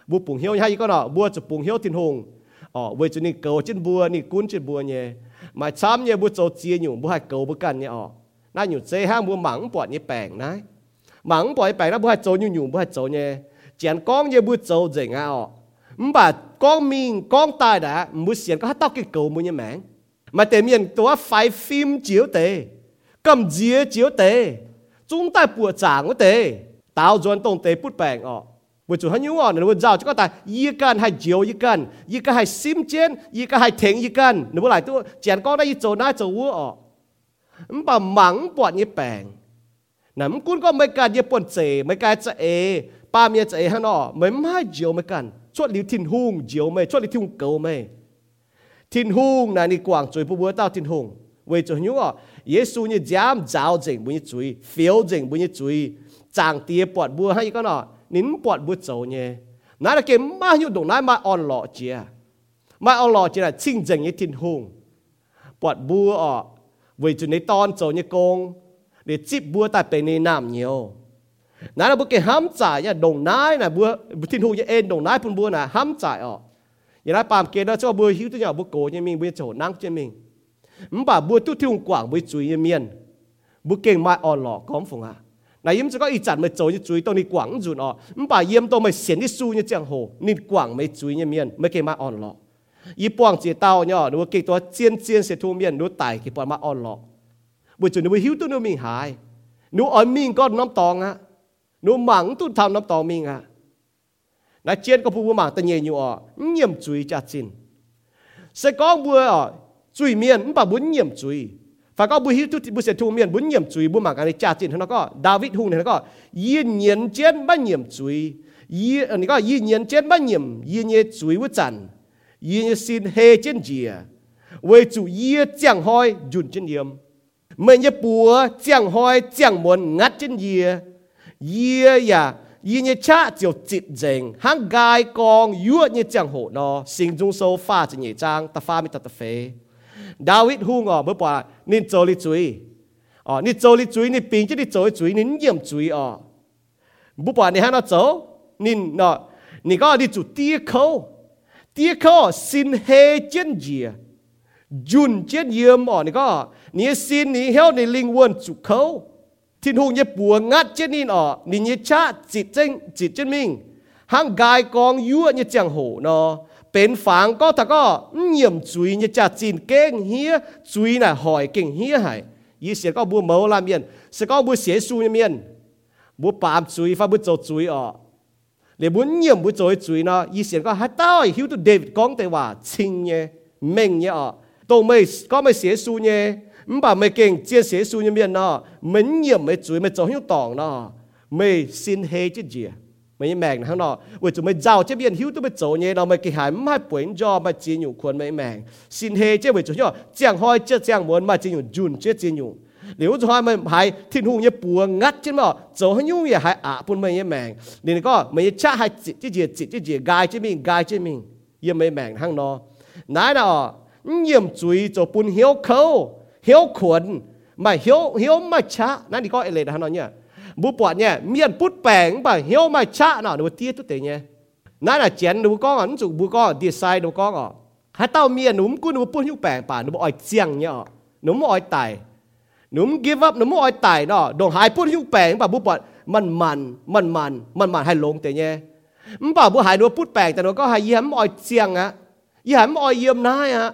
bu pung hiu hay có no bua chu pung hiu tin hùng. Ờ về chu ni cầu trên bùa này ờ, cún trên bùa nhé mà chăm nhé bùa cho chia nhung bùa hai cầu bu cần nhé ờ na nhung chế ham bùa mắng bọt nhé bèng nái. Mắng bỏ bèng na bùa hai cho nhung nhung bu hai cho nhé chén con nhé bùa cho dễ ngà ờ mà con mình con tai đã mu xiên có hát tóc cái cầu mu nhé mảng mà tệ miền tua phải phim chiếu tệ cầm dĩa chiếu tế chúng ta bùa trả ngó tế tao dồn tông tế bút bèng ọ bữa chủ hắn nhung ọ nên quân giao cho các ta y can hay chiếu y can y can hay sim chen y can hay thèn y can nếu lại tôi chèn con đây y chỗ na chỗ vua ọ bà mắng bọn như bèng nắm cún có mấy cái như bọn chế mấy cái chế ê ba mẹ chế hắn ọ mấy mai chiếu mấy can chốt liu thiên hung chiếu mấy chốt liu thiên cầu mấy thiên hung này ni quảng trời bùa tao thiên hung 为着牛啊，à Giêsu như giám giáo dình bố chú chuối phiếu dình bố chú chuối chàng tia bọt bùa hay cái nào, nín bọt bùa châu nhé nãy là cái mà như đồng nãy mà on lọ chia mà on lọ chia là chinh dình như thiên hùng bọt bùa à vì chú này tòn châu như công để chip bùa tại bên này nam nhiều nãy là bùa cái hám giải ya đồng nái này bùa, thiên hùng như en đồng nái phun bữa nè hám giải ọ giờ lại bàm kia đó cho bùa hiếu tôi nhỏ bùa cổ như mình bùa chỗ năng cho mình bà bùa tu thiêu quảng với chuối yên miên. Bù kênh mai o lọ có phùng à. Này yếm chỉ có ý chặt mới chỗ như chuối tôi đi quảng dùn ọ. Bà yếm tôi mới xỉn đi su như chẳng hồ, nên quảng mấy chuối như miên, mấy cái mai o lọ y quảng chỉ tao nhỏ đúng cái tôi chiên chiên sẽ thu miên đúng tải cái bọn mai o lọ bù chuối đúng hiếu tôi nó mình hại nó ở mình có nắm tòng á nó mắng tôi tham nắm tòng mình à. Nãy chiên có phụ mảng ta nhẹ nhụa nhiễm chuối chặt xin. Sẽ có bùa ờ, chui miền bà bốn nhiệm chui và có bùi hữu bùi sẽ thu miền bốn nhiệm chui bùi mà cái này trả tiền nó có. David hùng này nó có yên nhiên trên ba nhiệm chui yên này có yên nhiên chết ba nhiệm yên ờ, nhiên chui với chẳng yên nhiên xin hê trên dìa. Với chủ yên chẳng hoi, dùn trên nhiệm mình như bùa chẳng hoi chẳng muốn ngắt trên dìa. Yên dạ, ya yên nhiên cha chịu chịt dành hàng gai con yuột như chẳng hộ nó sinh dung sâu pha trên nhị trang, ta pha mi ta ta phê. ดาวิดฮูงอ๋อเมื่อป่านี่โจลิจุยอ๋อนี่โจลิจุยนี่ปิงจะนี่โจลิจุยนี่เยี่ยมจุยอ๋อบุปผานี่ฮะน่ะโจนี่เนาะนี่ก็นี่จุดตีเขาตีเขาสินเฮเจนเจียจุนเจนเยี่ยมอ๋อนี่ก็นี่สินนี่เฮาในลิงวนจุเขาที่ฮูงเนี่ยปัวงัดเจนนี่อ๋อนี่เนี่ยชาจิตเจงจิตเจนมิงห้างกายกองยั่วเนี่ยจังโหเนาะ เป็นฝังก็ถ้าก็เยี่ยมจุยเนี่ยจะจีนเก่งเฮียจุยน่ะหอยเก่งเฮียให้ยี่เสียก็บัวเมาลาเมียนสก็บัวเสียสูเมียนบัวปามจุยฟ้าบัวโจจุยอ๋อเลยบัวเยี่ยมบัวโจจุยเนาะยี่เสียก็ให้ต้อยหิวตัวเดวิดกองแต่ว่าชิงเนี่ยเม่งเนี่ยอ๋อตรงไม่ก็ไม่เสียสูเนี่ย唔把ไม่เก่งเจียเสียสูเนี่ยเมียนเนาะไม่เยี่ยมไม่จุยไม่โจหิวตองเนาะไม่สินเฮจิเจีย mấy mèn hắn nọ vì chúng mày giàu chế biến hữu tôi mới chỗ nhé nó mày cái hải mai buen do mà chỉ nhủ khuôn mấy mèng, xin hề chế vừa chúng nhỏ chẳng hoi chế chẳng muốn mà chỉ nhủ dùn chế chỉ nhủ. Nếu cho hai mày hải thiên hùng như bùa ngắt chứ mà chỗ hắn nhung ya hải ạ bún mấy mèn nên có mấy cha hải chỉ chỉ chỉ chỉ chỉ gai chế mình gai chế mình. Yếm mấy mèng hắn nọ nãy nọ yếm chuối cho bún hiếu khâu hiếu khuôn, mà hiếu hiếu mà cha nãy đi có ele hắn nọ nhỉ? บุปผเนี่ยเมียนพุดแปงไปเฮียวม่ชะเนาะดูเตี้ยตุเตเนี่ยนั่นน่ะเจนดูก้องอะจุบุก้องดีไซน์ดูก้องอะให้เต้าเมียหนุ่มกูหนุ่มปุ่นหิวแปงป่าหนุ่มอ้อยเจียงเนี่ยหนุ่มอ้อยตายหนุ่ม give up หนุ่มอ้อยตายเนาะดงหายปุ่นหิวแปงป่าบุปผมันมันมันมันมันมันให้ลงเตเนี่ยมันป่าบุหายหนุ่มพุดแปงแต่หนุ่มก็หายเยี่ยมอ้อยเจียงอะเยี่ยมอ้อยเยี่ยมนายอะ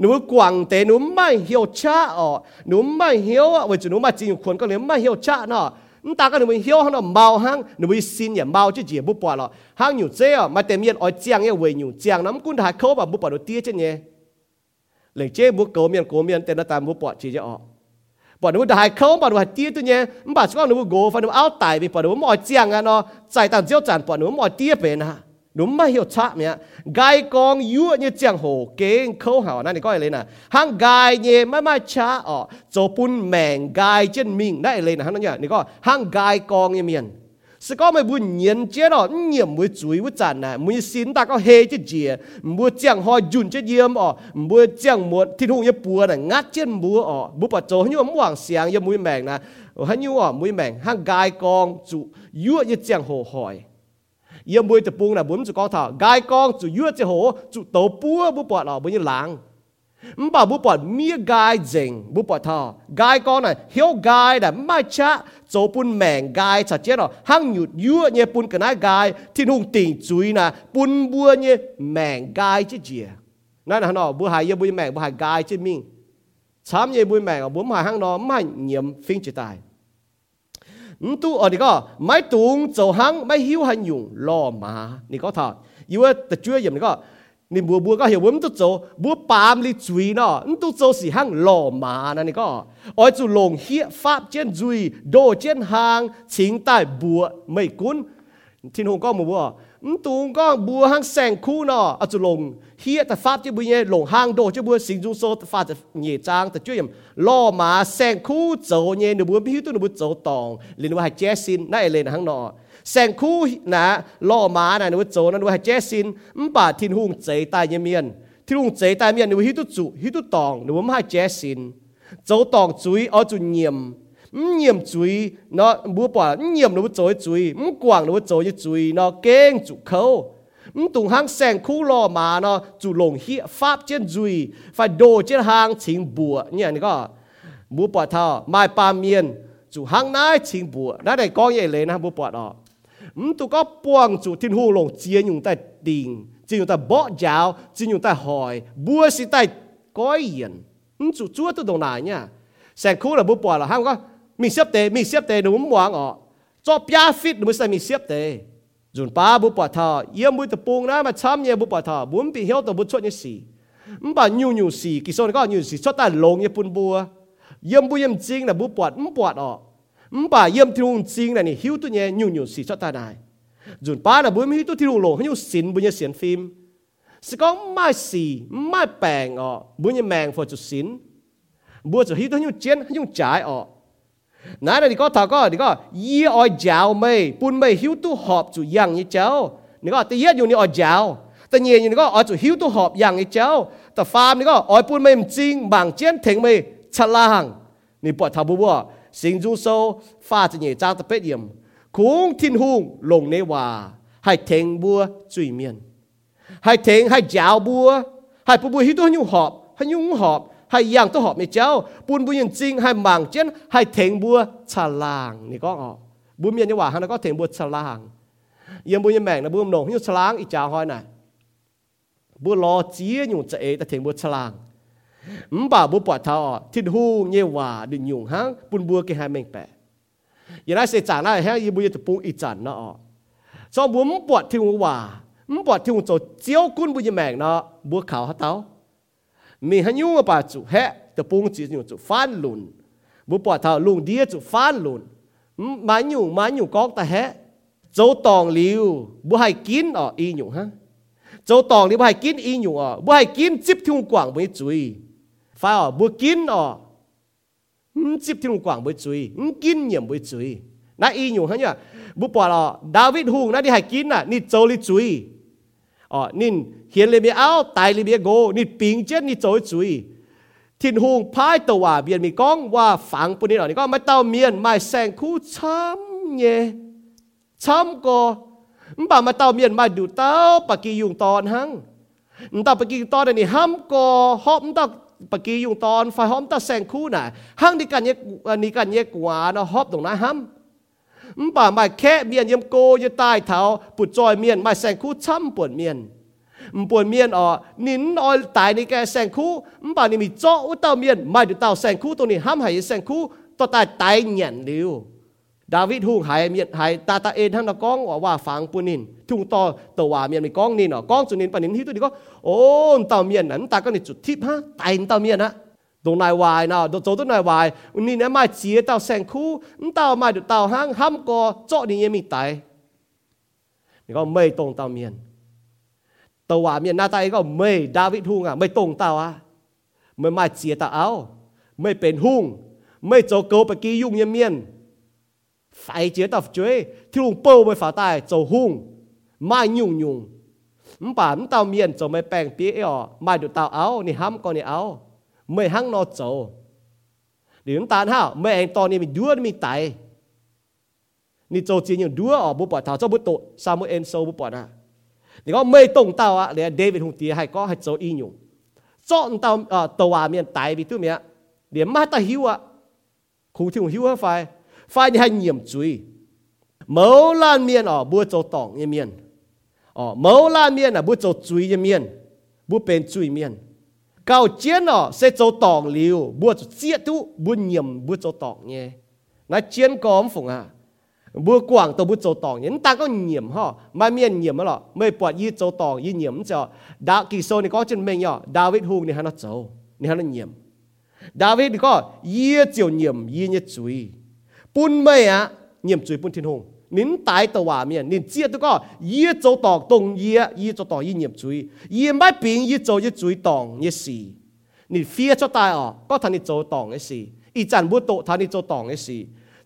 หนูกวางแต่หนูไม่เหี่ยวชาอ๋อหนูไม่เหี่ยวอะวันจุหนูมาจริงคนก็เลยไม่เหี่ยวชาเนาะ chúng ta có nên hiểu hăng nó mau hăng nên mình xin nhà mau chứ gì bút bỏ lo hăng nhiều chế à mà tem nhiên ở chàng ấy về nhiều chàng lắm cũng đã khâu và bút bỏ đầu tiên chứ nhé lệnh chế bút cố miền cố miền tên nó ta bút bỏ chỉ cho họ. Bỏ nó đã khâu bỏ nó tiên tôi nhé bà chúng nó gỗ phải nó áo tài vì bỏ nó mọi chàng à nó. Chạy tàn diêu chản bỏ nó mọi tiên về nào đúng mà hiểu chạm nhá. Gai con yu như chẳng hồ kén khâu hảo. Này coi lên nè? Hàng gai nhẹ mãi mãi cha ở. Chỗ bún mèn gai trên mình đấy lên nè? Hắn nói nhá. Này coi hàng gai con như miền. Sự có mấy bún nhiên chết đó. Nhiệm với chuối với chản nè. Mới xin ta có hê chứ gì. Mua chẳng ho dùn chứ yếm ở. Mua chẳng muốn thịt hùng như bùa nè, ngắt trên bùa ở. Bùa bà chỗ như ông hoàng sáng như mũi mèn nè. Hắn như ở mũi mèn. Hàng gai con chủ yu như chẳng hồ hỏi. ยมวยจะปุงนะบุญจุกอถากายกองจุยั่วจะโหจุโตปัวบุปอดหรอบุญหลังมบ่าบุปอดมีกายเจงบุปอดทอกายกองน่ะเหียวกายน่ะไม่ชะโจปุ่นแมงกายชัดเจนหรอหั่งหยุดยั่วเนี่ยปุ่นกันนะกายที่หุ่งติ่งจุยน่ะปุ่นบัวเนี่ยแมงกายจะเจียนั่นน่ะเนาะบุหายยบุยแมงบุหายกายจะมิ่งช้ำเยบุยแมงบุหายหั่งนอไม่เยี่ยมฟิงจะตาย 唔都哦，你個買動做行買曉行用羅馬，你講他，因為特主要你講，你冇冇個曉，我唔都做，冇把你追咯，唔都做是行羅馬呢？你講，我做龍血法尖追，多尖行，錢大步未管，天空講冇喎。 ก็อ้อยจุลงเฮียฟาบเจนจุยโดเจนหางชิงใต้บัวไม่กุ้นที่หงก็มัวมันตุงก็บัวห้างแสงคู่นาะอาจุลงเฮียแต่ฟาบจ้าบัวเนี่ยหลงห้างโดจ้าบัวสิงจุโซฟาจะเหยียจางแต่ช่วยยำล่อมาแสงคู่โจเนี่ยหนูบัวพี่ตัวหนูบัวโจตองหรือหนูว่าแจซินนั่นเองนะห้างนาะแสงคู่นะล่อมานะนึกว่าโจนะนึกว่าเจสินมบาทินหุงเจตายเมียนที่หุงเจตายเมียนหนึกว่าฮิตุจุฮิตุตองหนึกว่าไม่เจสินโจตองจุยเอาจุเงียมเงียม nhiệm chuối, nó búa bỏ nhiệm nó bút chối chuối quảng nó bút chối chuối, nó keng chủ khâu. Tùng hang sèn khu lò mà nó chủ lồng hiệu pháp trên duy phải đồ trên hàng chính bùa, nhỉ, này có? Búa bỏ thao mai ba miền, chủ hang nái chính bùa, đã để con vậy lên ha, búa bỏ đó. Tụ có buông chủ thiên hồ lồng chia nhung tại đình chỉ nhung tại bỏ giáo chỉ nhung tại hỏi, búa si tại có yên chủ chúa tôi đồng lại nhá sèn khu là búa bỏ là hang có mình xếp tế, mình xếp tế đúng mua ngọ cho bia fit đúng sai mình xếp tế. Dùn pa bu bỏ thọ yếm bu tập bung na mà chăm yếm bu bỏ thọ bốn bị hiếu tập bu chốt như xì. Mà bà nhu nhu xì. Kỳ sau có nhu xì. Cho ta lồng như bún bùa yếm bu yếm chính là bu bỏ mắm bỏ ọ mắm bà yếm thiêu chính là nè hiếu tu nhẹ nhu nhu xì. Cho ta này dùn pa là bốn hiếu tu thiêu lồng hiếu xin bu như xiên phim. Sẽ có mai xì, mai bèng ọ bu như mèng phật chút xin bùa cho hiếu tu hiếu chiến hiếu trái ọ. nãy là đi có thảo có đi có ye oi giáo mày bún mày hiếu tu họp chủ yang như cháu đi có tự yết dùng đi oi giáo tự nhiên như đi có oi chủ hiếu tu họp yang như cháu ta farm đi có oi bún mày chính bằng chiến thèn mày chặt la hàng đi bỏ thảo bùa bùa sinh du sâu pha tự nhiên trang tập bết yểm cũng thiên hùng lồng nê hòa hay thèn bùa truy miên hay thèn hay giáo bùa hay bùa hiếu tu hay nhu họp hay nhu họp ลงในว่าให้เทงบัวจุยเมียนให้เทงให้ยาวบัวให้ปูบัวฮิตัวยุ่งหอบให้ยุ่งหอบให้ย่างตัวหอบไม่เจ้าปูนบุญจริงให้หมางเจนให้เทงบัวฉลางนี่ก็ออกบุญเมียนจะว่าฮ ะแล้วก็เทงบัวฉลางยังบุญยังแบ่งนะบุญหนงยุ่งฉลางอีจ้าหอยน่ะบัวรอเจี๊ยอยู่จะเอแต่เทงบัวฉลาง bà bố bỏ thọ thịt hu nhẹ hòa được nhung hang bún bùa cái hai mình bè giờ này sẽ trả lại hang yêu bùa tập bún ít chản nó cho bố bỏ thiên hòa bỏ thiên cho chiếu cún bùa mèn nó bùa khảo hả tao mình hay nhung bà chủ hẹ tập bún chỉ nhung chủ phán lùn bố bỏ thọ lùn đĩa chủ phán lùn mà nhung mà nhung có ta hẹ dấu tòng liu bố hay kín ở y nhung ha dấu tòng liu bố hay kín y nhung ở bố hay kín chip thiên quảng với chuối phải ở bữa kín ở không tiếp theo quảng bữa chuối không kín nhiệm bữa chuối nãy ờ nín hiền lê bia áo tài lê bia gô nín bình chết nín chối chui thiên hùng phái tàu hòa biển mì con và phẳng bùn nín ở nín con mai tàu miền mai sang khu chấm nhé chấm cô bà mai tàu miền mai đủ tàu bà kỳ dùng tòn hăng ta bà kỳ dùng tòn này hâm cô họp ta ปกียุงตอนไฟหอมตาแซงคู่น่ะห้างดีกันเยกอันนี้กันเยกหวานหอบตรงนั้นห้ำ มป่าไม่แค่เมียนยำโกยใต้เท้าปุดจอยเมียนไม่แสงคู่ช้ำปวดเมียนมปวดเมียนอ๋อนินออยตายในแกแสงคู่มป่านี่มีเจาะอุตเต้าเมียนไม่ดูเต้าแสงคู่ตัวนี้ห้ามหายแสงคู่ตัวตายตายเหยียนเดียวดาวิดหุ่งหายเมียนหายตาตาเอ็นทั้งนักก้องว่าฟังปุนินทุ่งต่อตัวว่าเมียนมีก้องนี่เนาะก้องจุนินปนินที่ตัวนี้ก็โอ้เต่าเมียนนั้นตาก็นี่จุดทิพฮะตายเต่าเมียนนะ ตรงนายวายนะโดโจตัวนายวยวันนี้นะมาเจียเต่าแสงคู่เต่ามาดูเต่าห้างห้ามกอเจาะนี่ยังมีไตนี่ก็ไม่ตรงเต่าเมียนตัวเมียนหน้าไตก็ไม่ดาวิดทุ่งอ่ะไม่ตรงเต่าอ่ะไม่มาเจียเต่าเอาไม่เป็นหุ่งไม่โจโกไปกี้ยุ่งยังเมียนไฟเจียเต่าจ้วยที่ลุงเป้าไปฝ่าใต้โจหุ่งมายุ่งยุ่งมันป่ามันเต่าเมียนโจไม่แปลงปีเอ๋อมาดูเต่าเอานี่ห้ามก็นี่เอา mày hăng nó châu đi chúng ta ha anh to này mình đua mình tài ni châu chỉ những đua ở bố bỏ thảo cho bố tổ sao mới em sâu bố bỏ ra thì có mày tổng tàu à để David hùng tía hay có hay châu y nhung chọn ờ, tàu tàu miền tài vì tôi mẹ, để mát ta hiu à khu thì hiu à phải? Phải như hay nhiệm chui mẫu lan miền ở bố châu tỏng như miền. Ờ, ở mẫu lan miền là bố châu chui như miền. Bố bên chui miền cao chiến nó sẽ cho tỏng liều bữa châu chia tu bữa nhầm bữa cho tỏng nhé. Nó chiến có ông phụng à bữa quảng tàu bữa cho tỏng nhé. Ta có nhầm ha mà miên nhiệm đó mày bỏ y cho tỏng y nhầm cho. Đã kỳ sâu này có chân mình nhở David hùng này hắn nó châu này hắn nó nhầm. David thì có y chiều nhầm y như chuối hùng. ไม่อะเงียบจุยปุ่นทิ้งหงนินตายตัวว่าเมียนินเจียตัวก็ยี่โจตอกตรงยี่ยี่โจตอกยี่เงียบจุยยี่ไม่ปิงยี่โจยี่จุยตองยี่สี่นี่เฟียจะตายอ่ะก็ทันนี่โจตองยี่สี่อีจันบุตโตทันนี่โจตองยี่สี่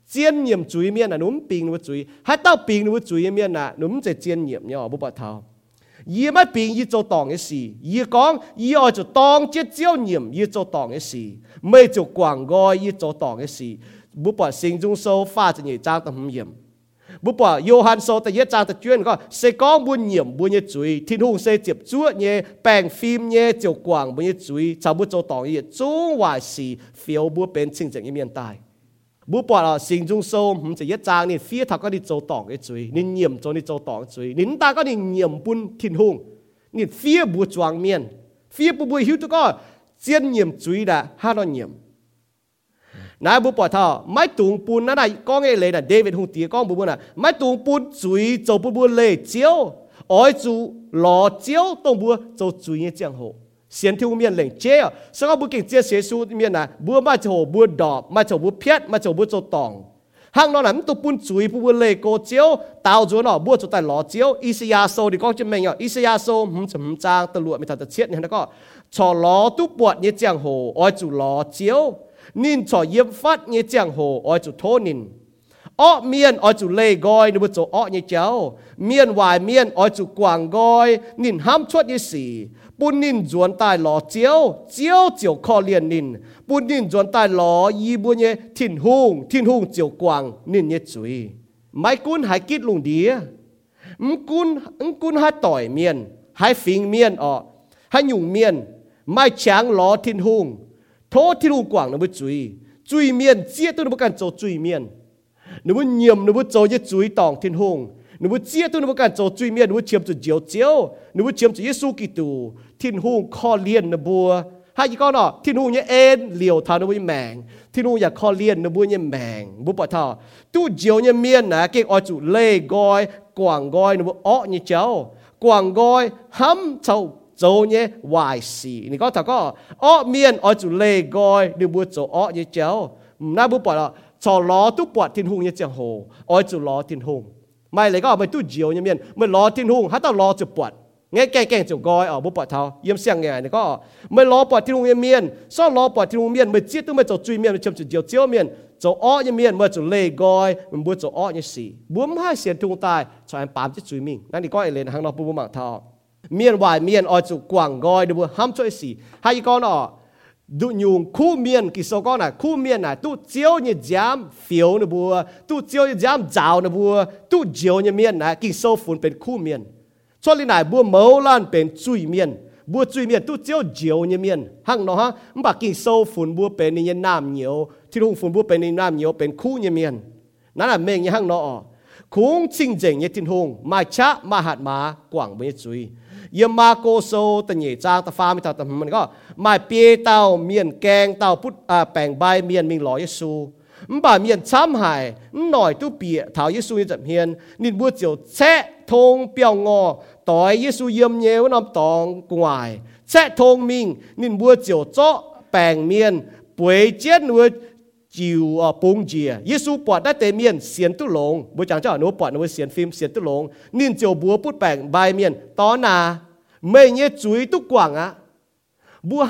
เจียนเงีย บุปผาโยฮันโซตะเยจางตะจวนก็เซกองบุญเหยี่ยมบุญเยจุยทิ้นหุงเซเจ็บจั่วเนี่ยแปลงฟิล์มเนี่ยเจียวกวางบุญเยจุยชาวบุโจตองเยจุงว่าสีเฟียวบุเป็นชิงจังอีเมียนตายบุปผาสิงจุงโซมจะเยจางนี่เฟียทักก็ดิโจตองเยจุยนินเหยี่ยมโจนิโจตองจุยนินตาก็นิเหยี่ยมบุญทิ้นหุงนี่เฟียบุจวางเมียนเฟียบุบุหิวตุก็เจียนเหยี่ยมจุยดะฮานอนเหยี่ยม nãy bố bỏ thọ mấy tuồng bún nãy này con nghe lệ là David hùng tía con bố bún à mấy tuồng bún chuối cho bố bún lệ chiếu. Ôi chú, lò chiếu tông bố cho chuối như chẳng hộ xiên thiêu miên lệnh chế à. Sao các bố kinh chia sẻ su miên à? Bố mà cho bố đỏ mà cho bố piết mà cho bố cho tòng. Hàng nó nắm tụp bún chuối, bún bún lệ cô chiếu. Tao chúa nó bố cho tài lò chiếu. Isiaso thì con chứ mình à. Isiaso hừm, chấm trang tờ lụa mình thật thật chết này nó có. Cho lò tụp bọt như chẳng hộ ôi chú lò chiếu. นินชอเยี่ยมฟัดเงี้ยจีงโหออยจุโทนินอ้อเมียนออยจุเลกอยนบุจอ้อเงี้ยเจ้าเมียนวายเมียนออยจุกวางกอย นินห้ามชดยี่สีปุ่นนินจวนตายหล่อเจียวเจียวเจียวคอเลียนนินปุ่นนินจวนตายหล่อยีบุญเยทินหุงทินหุงเจียวกวางนินเยจุยไม่กุนหายกิดลุงเดียมกุนมกุนหาต่อยเมียนหายฟิงเมียนอ้อหายหยุ่งเมียนไม่แฉงหล่อทินหุง โพที่รูกว่างนบุจุยจุยเมียนเจี๊ยตัวนับการโจจุยเมียนนบุเยี่ยมนบุโจยจุยตองทิ้งหงนบุเจี๊ยตัวนับการโจจุยเมียนนบุเชียมจุดเจียวเจียวนบุเชียมจุดเยซูกิตูทิ้งหงข้อเลียนนบัวให้ยี่ก้อนอะทิ้งหงนเนี่ยเอ็นเหลียวทานนบุญแมงทิ้งหงอยากข้อเลียนนบุญเนี่ยแมงบุปผาตู้เจียวเนี่ยเมียนนะเก่งอจุเล่กอยกว่างกอยนบุอ้อเนี่ยเจ้ากว่างกอยห้ำเจ้า 做呢坏事。你讲头讲恶面爱做例外，你唔会做恶嘢做，唔那唔白啦，做攞都白天空一只好，爱做攞天空。唔系你讲咪都照一面，咪攞天空，喺度攞就白。nghe cái cái chỗ gọi ở bố bọt thao yếm sang nghe này có mới lo bọt thiên hùng miền so lo bọt thiên hùng miền mới chết tôi mới chỗ truy miền mới chấm chỗ chiều chiếu miền chỗ ó như miền mới chỗ lê gọi mình bố chỗ ó như xì bố hai xiên tung tai cho anh bám chết truy mìnhนั่นนี่ก็ไอเลนhàng nó bố bố mạng thao เ เมียนวายเมียนออจุกว่างกอยดูห้ามช่วยสีให้ก่อนอะดูยุงคู่เมียนกิโซก้อนอะคู่เมียนอะตู้เจียวเนี่ยจามฟิวนะบัวตู้เจียวเนี่ยจามจาวนะบัวตู้เจียวเนี่ยเมียนนะกิโซฝุ่นเป็นคู่เมียนช่วงนี้ไหนบัวเมาล้านเป็นจุยเมียนบัวจุยเมียนตู้เจียวเจียวเนี่ยเมียนหั่งเนาะฮะมบักกิโซฝุ่นบัวเป็นเนี่ยน้ำเหนียวที่ลุงฝุ่นบัวเป็นในน้ำเหนียวเป็นคู่เนี่ยเมียนนั่นแหละเมงเนี่ยหั่งเนาะคงจริงจริงเนี่ยทิ้งหงมาชะมาหัดมากว่างไม่จุย ยมาโกโซตันเหยจางตะฟ้าไม่ตาตะมันก็มาเปียเต้าเมียนแกงเต้าพุทอ่าแปลงใบเมียนมิงหล่อเยซูมบ่าเมียนช้ำหายหน่อยตู้เปียถาวเยซูนี่จับเฮียนนินบัวเจียวแช่ทงเปียวงอต่อยเยซูเยี่ยมเยวน้ำตองกวายแช่ทงมิงนินบัวเจียวเจาะแปลงเมียนป่วยเจียนวัว จิวอ่ะปงเจียเยซูปอดได้เตเมียนเสียนตุลงบัวจังเจ้าหนูปอดหนูเสียนฟิล์มเสียนตุลงนินเจียวบัวพุดแปลงใบเมียนตอนนาไม่เนี่ยจุยตุกกว่างอ่ะบัว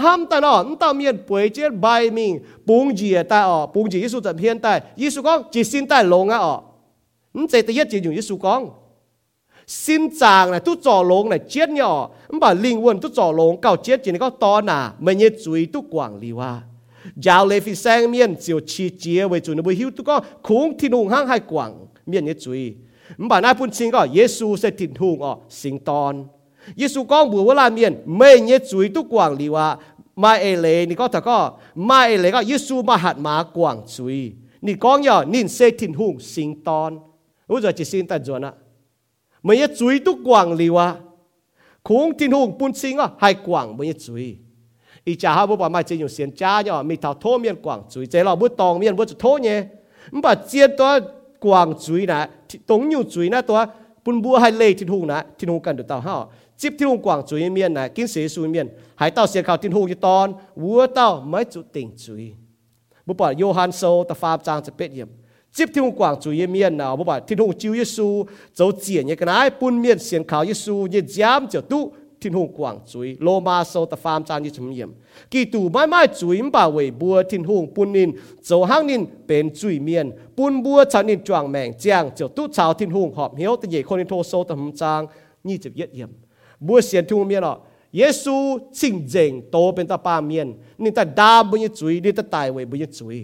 ยาวเลยฟิแซงเมียนเสียวชีเจียไว้จุนบุหิวตุก็คงที่นุ่งห้างให้กว่างเมียนเนี่ยจุยมันบ่านาพุ่นชิงก็เยซูเสถิตหุงอ๋อสิงตอนเยซูก้องบัวเวลาเมียนไม่เนี่ยจุยตุกว่างลีว่ามาเอเลนี่ก็ถ้าก็มาเอเลก็เยซูมาหัดมากว่างจุยนี่ก้องย่อนินเสถิตหุงสิงตอนรู้จักจิสินตันจวนะไม่เนี่ยจุยตุกว่างลีว่าคงที่นุ่งปุ่นชิงอ๋อให้กว่างไม่เนี่ยจุย อีจ้าฮาบุปมาเจียู่เสียนจ้าเนาะมีเท่าโทเมียนกว่างจุยเจเราบุตองเมียนบุจะโทเนี่ยมันบาเจียนตัวกว่างจุยนะตรงอยู่จุยนะตัวปุ่นบัวให้เลยทิ้งหงนะทิ้งหงกันดูเต่าห้าจิบที่ลุงกว่างจุยเมียนนะกินเสียสูเมียนหายเต่าเสียข่าวทิ้งหูยี่ตอนวัวเต่าไม่จุติงจุยบุปผาโยฮันโซตาฟาบจางจะเป็ดเยี่ยมจิบที่ลุงกว่างจุยเมียนนะบุปผาทิ้งหงจิวเยซูเจ้าเจียนยังไงปุ่นเมียนเสียงข่าวเยซูเยี่ยมเจ้าตู้ ทิ้งหูกว่างจุยโลมาโซตฟามจานยิ่งเยี่ยมกีตูไม่ไม่จุยมบ่าวเวบัวทิ้งหูปุ่นนินเจห้างนินเป็นจุยเมียนปุ่นบัวชานินจวงแมงเจียงเจ้าตู้ชาวทิ้งหูหอบเหี้ยวตะเย่คนนินโทโซตหมจางยี่สิบเยี่ยมบัวเสียนทุ่งเมียนอะเยซูสิ่งเจงโตเป็นตาปาเมียนนี่แต่ดาบุญจุยนี่แต่ไตาเวบุญจุย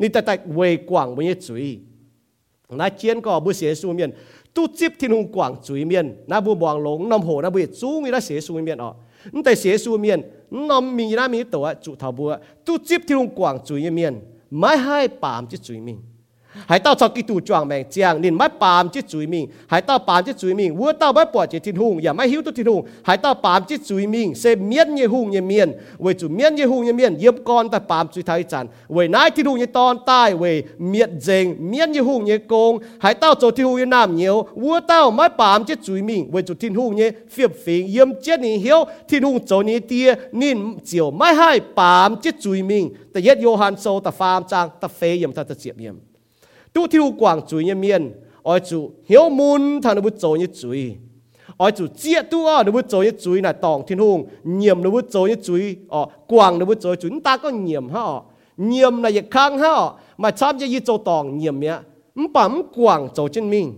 นี่แต่ไตาเวกว่างบุญจุยนาเชียนก็บุเสียซูเมียน tu tiếp thiên hùng quảng chuối miền na bu bhoàng lống nằm hồ na bu chú người ta xế xuống miền ọ. Nhưng tại xế xuống miền nằm mình ra mình tổ chủ thảo bùa tu tiếp thiên hùng quảng chuối miền mai hai bám chứ chuối mình หายเต้าชอบกิตูจวงแมงเจียงนินไม่ปามจิตจุยมิงหายเต้าปามจิตจุยมิงวัวเต้าไม่ปวดจิตทินหุงอย่าไม่หิวตุทินหุงหายเต้าปามจิตจุยมิงเซเมียนเยหุงเยเมียนเวจุเมียนเยหุงเยเมียนเยียบกอนแต่ปามจุยไทยจันเวนายทินหุงเยตอนใต้เวเมียดเจงเมียนเยหุงเยกงหายเต้าโจทินหุงเยน้ำเหียววัวเต้าไม่ปามจิตจุยมิงเวจุทินหุงเยเฟียบฟิงเยี่ยมเจนี่เหียวทินหุงโจนี้เตียนินเจียวไม่ให้ปามจิตจุยมิงแต่เย็ดโยฮันโซแต่ฟามจางแต่เฟยเยี่ยมแต่เจียบเยี่ยม tu thiu quảng chuối như miền ôi chủ, hiếu mun thằng nó bút chối như chuối. Ôi chủ chia tu ở nó bút chối như chuối là tòng thiên hùng. Nhiệm nó bút chối như chuối ờ quảng nó bút chối chúng ta có nhiệm ha nhiệm là việc khang ha mà chăm cho như châu tòng nhiệm nhá bấm quảng trôi trên mình.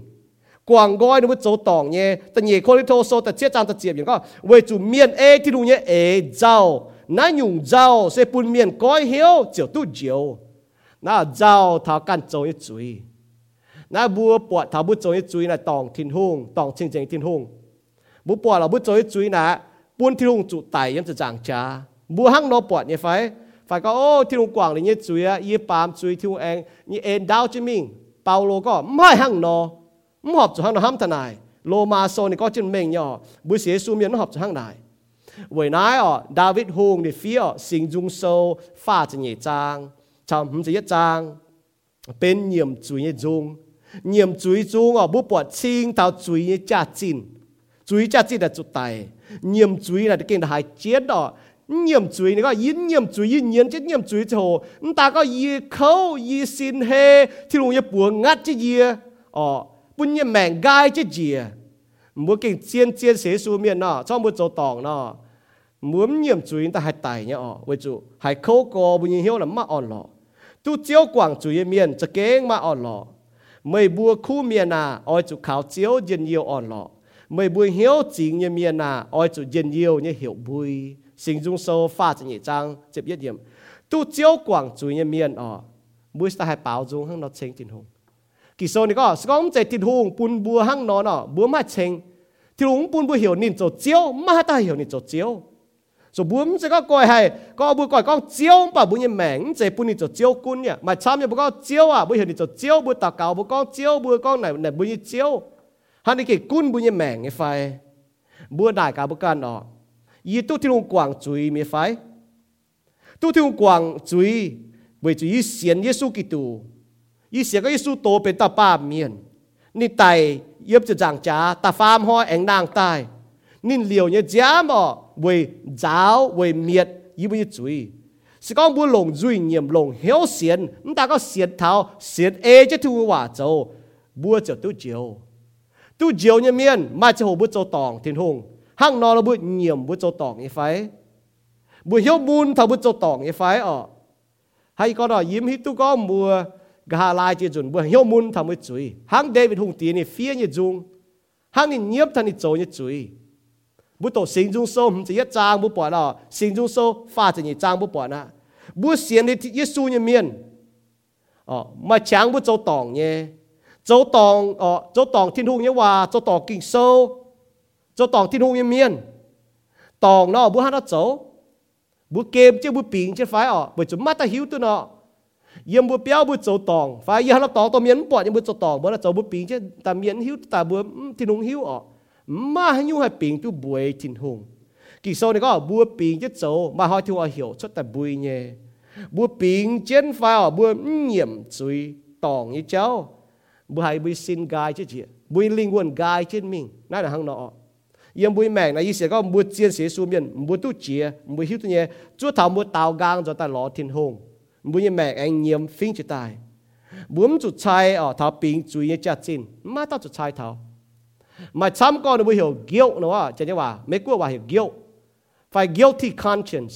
Quảng gọi nó bút trôi tòng nhé. Ta nhẹ khôi đi thô số ta chia trang ta chia biển có? Về chủ miền e thiên hùng nhé e giàu nãy nhung giàu sẽ bùn miền coi hiếu, chiều tu chiều. 那走他干做一嘴，那不ปวด他不做一嘴那当天空当清净天空，不ปวดเรา不做一嘴那半天空จุไตยังจะจางจ้า不หั่งนอปวดเนี่ยไฟไฟก็โอ้ที่ลงกว่างเลยเนี่ยจุยอ่ะยี่ปามจุยที่ลงเองนี่เอ็นดาวจิมิงเปาโลก็ไม่หั่งนอไม่หอบจุหั่งนอห้ามทนายโลมาโซนี่ก็จินเมงย่อบุเสียสูเมียนหอบจุหั่งนาย为乃哦，大卫红的飞哦，心中受发着业障。ชำจะยจางเป็นเยี่ยมจุยจงเยี่ยมจุยจ chăm hum chỉ trang, bên nhiệm chuối như dung nhiệm chuối dung ở bút bỏ xin tao chuối như cha chín chuối cha chín là chuột tài nhiệm chuối là cái là hai chết đó. Nhiệm chuối này có yến nhiệm chuối yên nhiên chết nhiệm chuối chỗ ta có y khâu y xin hê thì luôn y bùa ngắt chứ gì ờ bún nhiệm mèn gai chứ gì muốn kinh chiên chiên xế xu miền nọ, cho một chỗ tòng nọ. Muốn nhiệm chuối ta hai tài nhá ờ. Với chủ hai khâu có bún nhiên hiếu là mắc ổn lọ tu chiếu quảng chủ yên miền cho kế mà ổn lọ. Mày bua khu miền à ôi chủ khảo chiếu dân nhiều ổn lọ. Mày bua hiếu chính như miền à ôi chủ dân nhiều như hiểu bùi. Sinh dung sâu pha cho nhị trang chếp yết yếm tu chiếu quảng chủ yên miền ở, bùi ta hai bảo dung hăng nó chênh tin hùng. Kỳ sâu này có sông chạy tin hùng, bùn bua hăng nó nọ bua mà chênh. Thì hùng bùn bua hiểu nín chỗ chiếu, mà ta hiểu nín chỗ chiếu so bùm sẽ có coi hay, có bùm coi có chiếu bà bùm như mèn sẽ bùm như chiếu cún nhỉ mà chăm như bùm có chiếu à bùm hiện như chiếu bùm tào cào bùm có chiếu bùm con này này bùm như chiếu. Hắn đi kì cún bùm như mèn cái phải. Bùm đại cả bùm can đó y tu thiên quảng chui mi phải. Tu thiên quảng chui bởi vì y xiên Giêsu Kitô y xiên cái Giêsu tổ bên ta ba miền. Ni tài, yếp cho giảng trả ta phàm hoa ảnh nàng tài ni liều như giá mà 为早为灭，伊要注意。是讲不龙最严龙晓线，唔打个线头线 A 即条话做，不就都照，都照入面，咪就好不做当天空，行路都不严不做当一块，不晓门头不做当一块哦。hay có đó yếm hít tu có mùa gà lai chuẩn bữa hiếu mun tham mới chui hang David hùng tiền này phía như dung hang này nhiếp thân này chỗ như chui บุตรสิงจุงโซมจะยจางบุปผาเนาะสิงจุงโซฟ้าจะยี่จางบุปผานะบุเสียนที่ยิสูเนี่ยเมียนอ๋อมาช้างบุเจ้าตองเนี่ยเจ้าตองอ๋อเจ้าตองทิ้นหุงเนี่ยว่าเจ้าตองกิ่งโซเจ้าตองทิ้นหุงเนี่ยเมียนตองเนาะบุฮันเจ้าบุเกมเจ้าบุปิงเจ้าไฟอ๋อบุจุมาตาหิวตัวเนาะยมบุเปียวบุเจ้าตองไฟยาเราตองตัวเมียนปอดยังบุเจ้าตองบ่ละเจ้าบุปิงเจ้าตาเมียนหิวตาบุทิ้นหุงหิวอ๋อ mà hay như hay bình tu bùi tin hùng. Kỳ sau này có bùa bình chết dấu mà hỏi thu hiểu cho ta bùi nhé bùa bình trên phải ở bùa nhiễm suy tỏng như cháu. Bùa hay bùi xin gai chứ chị bùi linh quân gai trên mình nãy là hăng nọ. Yên bùi mẹ này ý sẽ có bùa chiến sĩ su miền bùa tu chia bùa hiếu tu nhé chúa thảo bùa tàu gang cho ta lọ thiên hùng. Bùa mẹ anh nhiễm phinh chỉ tài. Bùa chủ trai ở thảo bình chú ý chặt chín mà tao chủ trai thảo mà chăm con nó mới hiểu guilt nó à. chả nhớ bà, mấy cô bà hiểu guilt. Phải guilty conscience.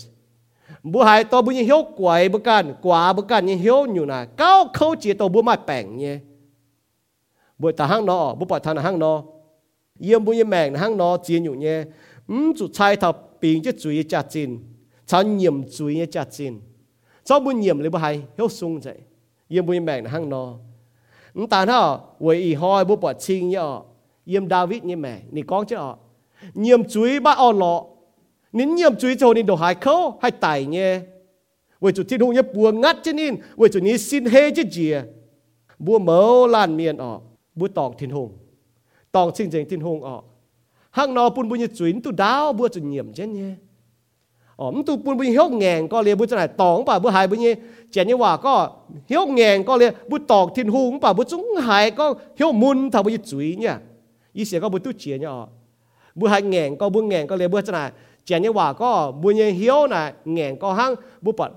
Bu hai to bu hiểu quậy bu can quả bu can như hiếu nhủ nà. Cao khâu chỉ to bu mai bèn nhé. Bu ta hang nó bu bỏ thằng hang nó yếm bu như mèn hang nó chỉ như nhé. Ừm chủ trai thập bình chứ chủ cha chín cháu nhiệm chú như cha chín cháu bu nhiệm lấy bu hai hiểu sung vậy yếm bu như mèn hang nó ừm, ta nó quậy hoi bu bỏ chinh nhở yếm David như mẹ ni con chứ họ. Nhiệm chuối ba o lọ. Nín nhiệm chuối cho nín đồ hai khâu hay tài nhé với chủ thiên hùng nhé bùa ngắt chứ nín. Với chủ ní xin hê chứ chìa. Bùa mớ lan miền ọ bùa tòng thiên hùng. Tòng sinh dành thiên hùng ọ hang nó bùn bùn như chuyến tu đáo, bùa chủ nhiệm chứ nhé ổm tu bùn bùn hiếu ngàn có lẽ bùa chỗ này tòng bà bùa hải bùa nhé chả như hòa có hiếu ngàn có lẽ bùa tòng thiên hùng bà bùa chúng hải có hiếu môn thảo bùa như chuối nhé อีเสียก็บุตุเจียเนี่ยบุหักแงงก็บุแงงก็เลยบุจะไหนเจียเนี่ยว่าก็บุยังเหี้ยวน่ะแงงก็หั่งบุปด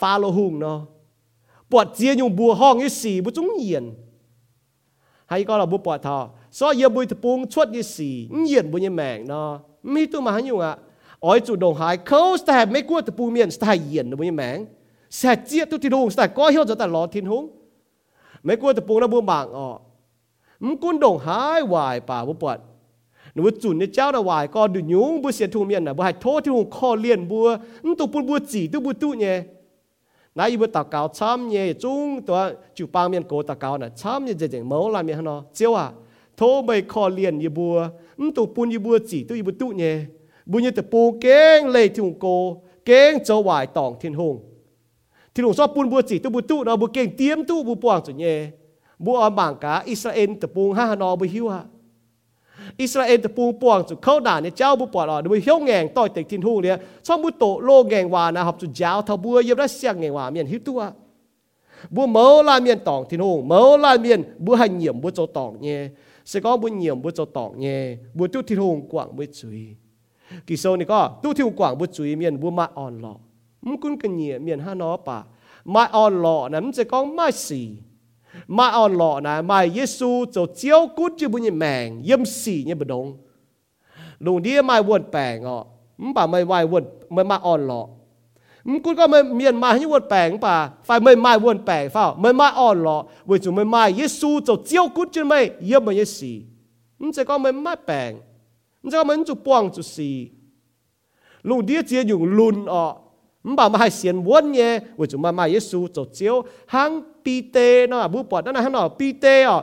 ฟาโลหุงเนาะปวดเจียอยู่บัวห้องยี่สี่บุจุงเยียนให้ก็เราบุปวดทอซอเยบุยตะปุงชวดยี่สี่เยียนบุญยแมงเนาะมีตัวมาหันอยู่อ่ะอ๋อยจุดดงหายเขาแต่ไม่กลัวตะปูเมียนแต่เยียนบุญยแมงแต่เจียตุติดงแต่ก็เหี้ยวจะแต่รอทิ้นหงไม่กลัวตะปูนะบัวบางออก ยี่สี่บุจุงเยียนให้ก็เราบุปวดทอซอยเยียบุยตะปุงชวดยี่สี่เยียนบุญยี่แมงเนาะมีตัวมาหันอยู่อ่ะ ỏi chủ đồng hải khâu sta mấy quốc từ bù miền sta yên nó mới mảng sa chia tu thì đồng sta có hiểu cho ta lo thiên hùng mấy quốc từ bù nó bù mạng ọ mắm quân đồng hải hoài bà bù bọt nó bù chuẩn nó cháu nó hoài có được nhúng bù xiên thu miền nè bù hải thô thì hùng kho liền bù mắm tu bù bù chỉ tu bù tu nhé nãy bù tao cáo chăm nhé chungตัวchủ bang miền cố tao cáo nè chăm nhé dễ dễ máu làm miền nó chiếu à thô mày kho liền như bùa mắm tu bù như bùa chỉ tu như bù tu nhé บุญยตปูเก่งเลยที่หงโกเก่งเจ้าวายตองเทียนหงที่หงชอบปุนบัวจีตัวบุตุเราบุเก่งเตรียมตู้บุปวงจุนเย่ บัวอมางกาอิสราเอลตะปูงห้านอบุหิวฮะอิสราเอลตะปูงปวงจุเข้าด่านเนี่ยเจ้าบุปวดอะบุเฮียวแงงต่อยเต็กทินหงเนี่ยช่องบุโตโลแงงวานะครับจุดยาวทบัวเย็บได้เสียงแงงวาเมียนหิวตัวบัวเมาลาเมียนตองทินหงเมาลาเมียนบัวหันเหยี่ยมบัวโจตองเนี่ยสก็บัวเหยี่ยมบัวโจตองเนี่ยบัวตุ้ทินหงกว่างบัวจุย kỳ sau này có tu thiêu quảng bút chuối miền bút mai on lọ mắm cún cái nhẹ miền ha nó pa mai on lọ này mắm sẽ có mai xì mai on lọ này mai Giêsu cho chiếu cút มาเอนหล่อนะมาเยซูจะเจียวกุดจะบุญแมงย่ำสี่เนี่ยบดงลุงเดียมาวนแปงอะมป่าไม่ไหววนไม่มาอ่อนหล่อมกุดก็ไม่เมียนมาให้วนแปงป่าไฟไม่มาวนแปงเฝ้าไม่มาอ่อนหล่อเวจุไม่มาเยซูจะเจียวกุดจะไม่ย่ำมาเยสีมันจะก็ไม่มาแปงมันจะก็มันจุป้วงจุสีลุงเดียเจียอยู่ลุนอะมป่าไม่ให้เสียนวนเนี่ยเวจุมามาเยซูจะเจียวหาง ปีเตเนาะบุปผดนั่นนะฮะเนาะปีเตอะ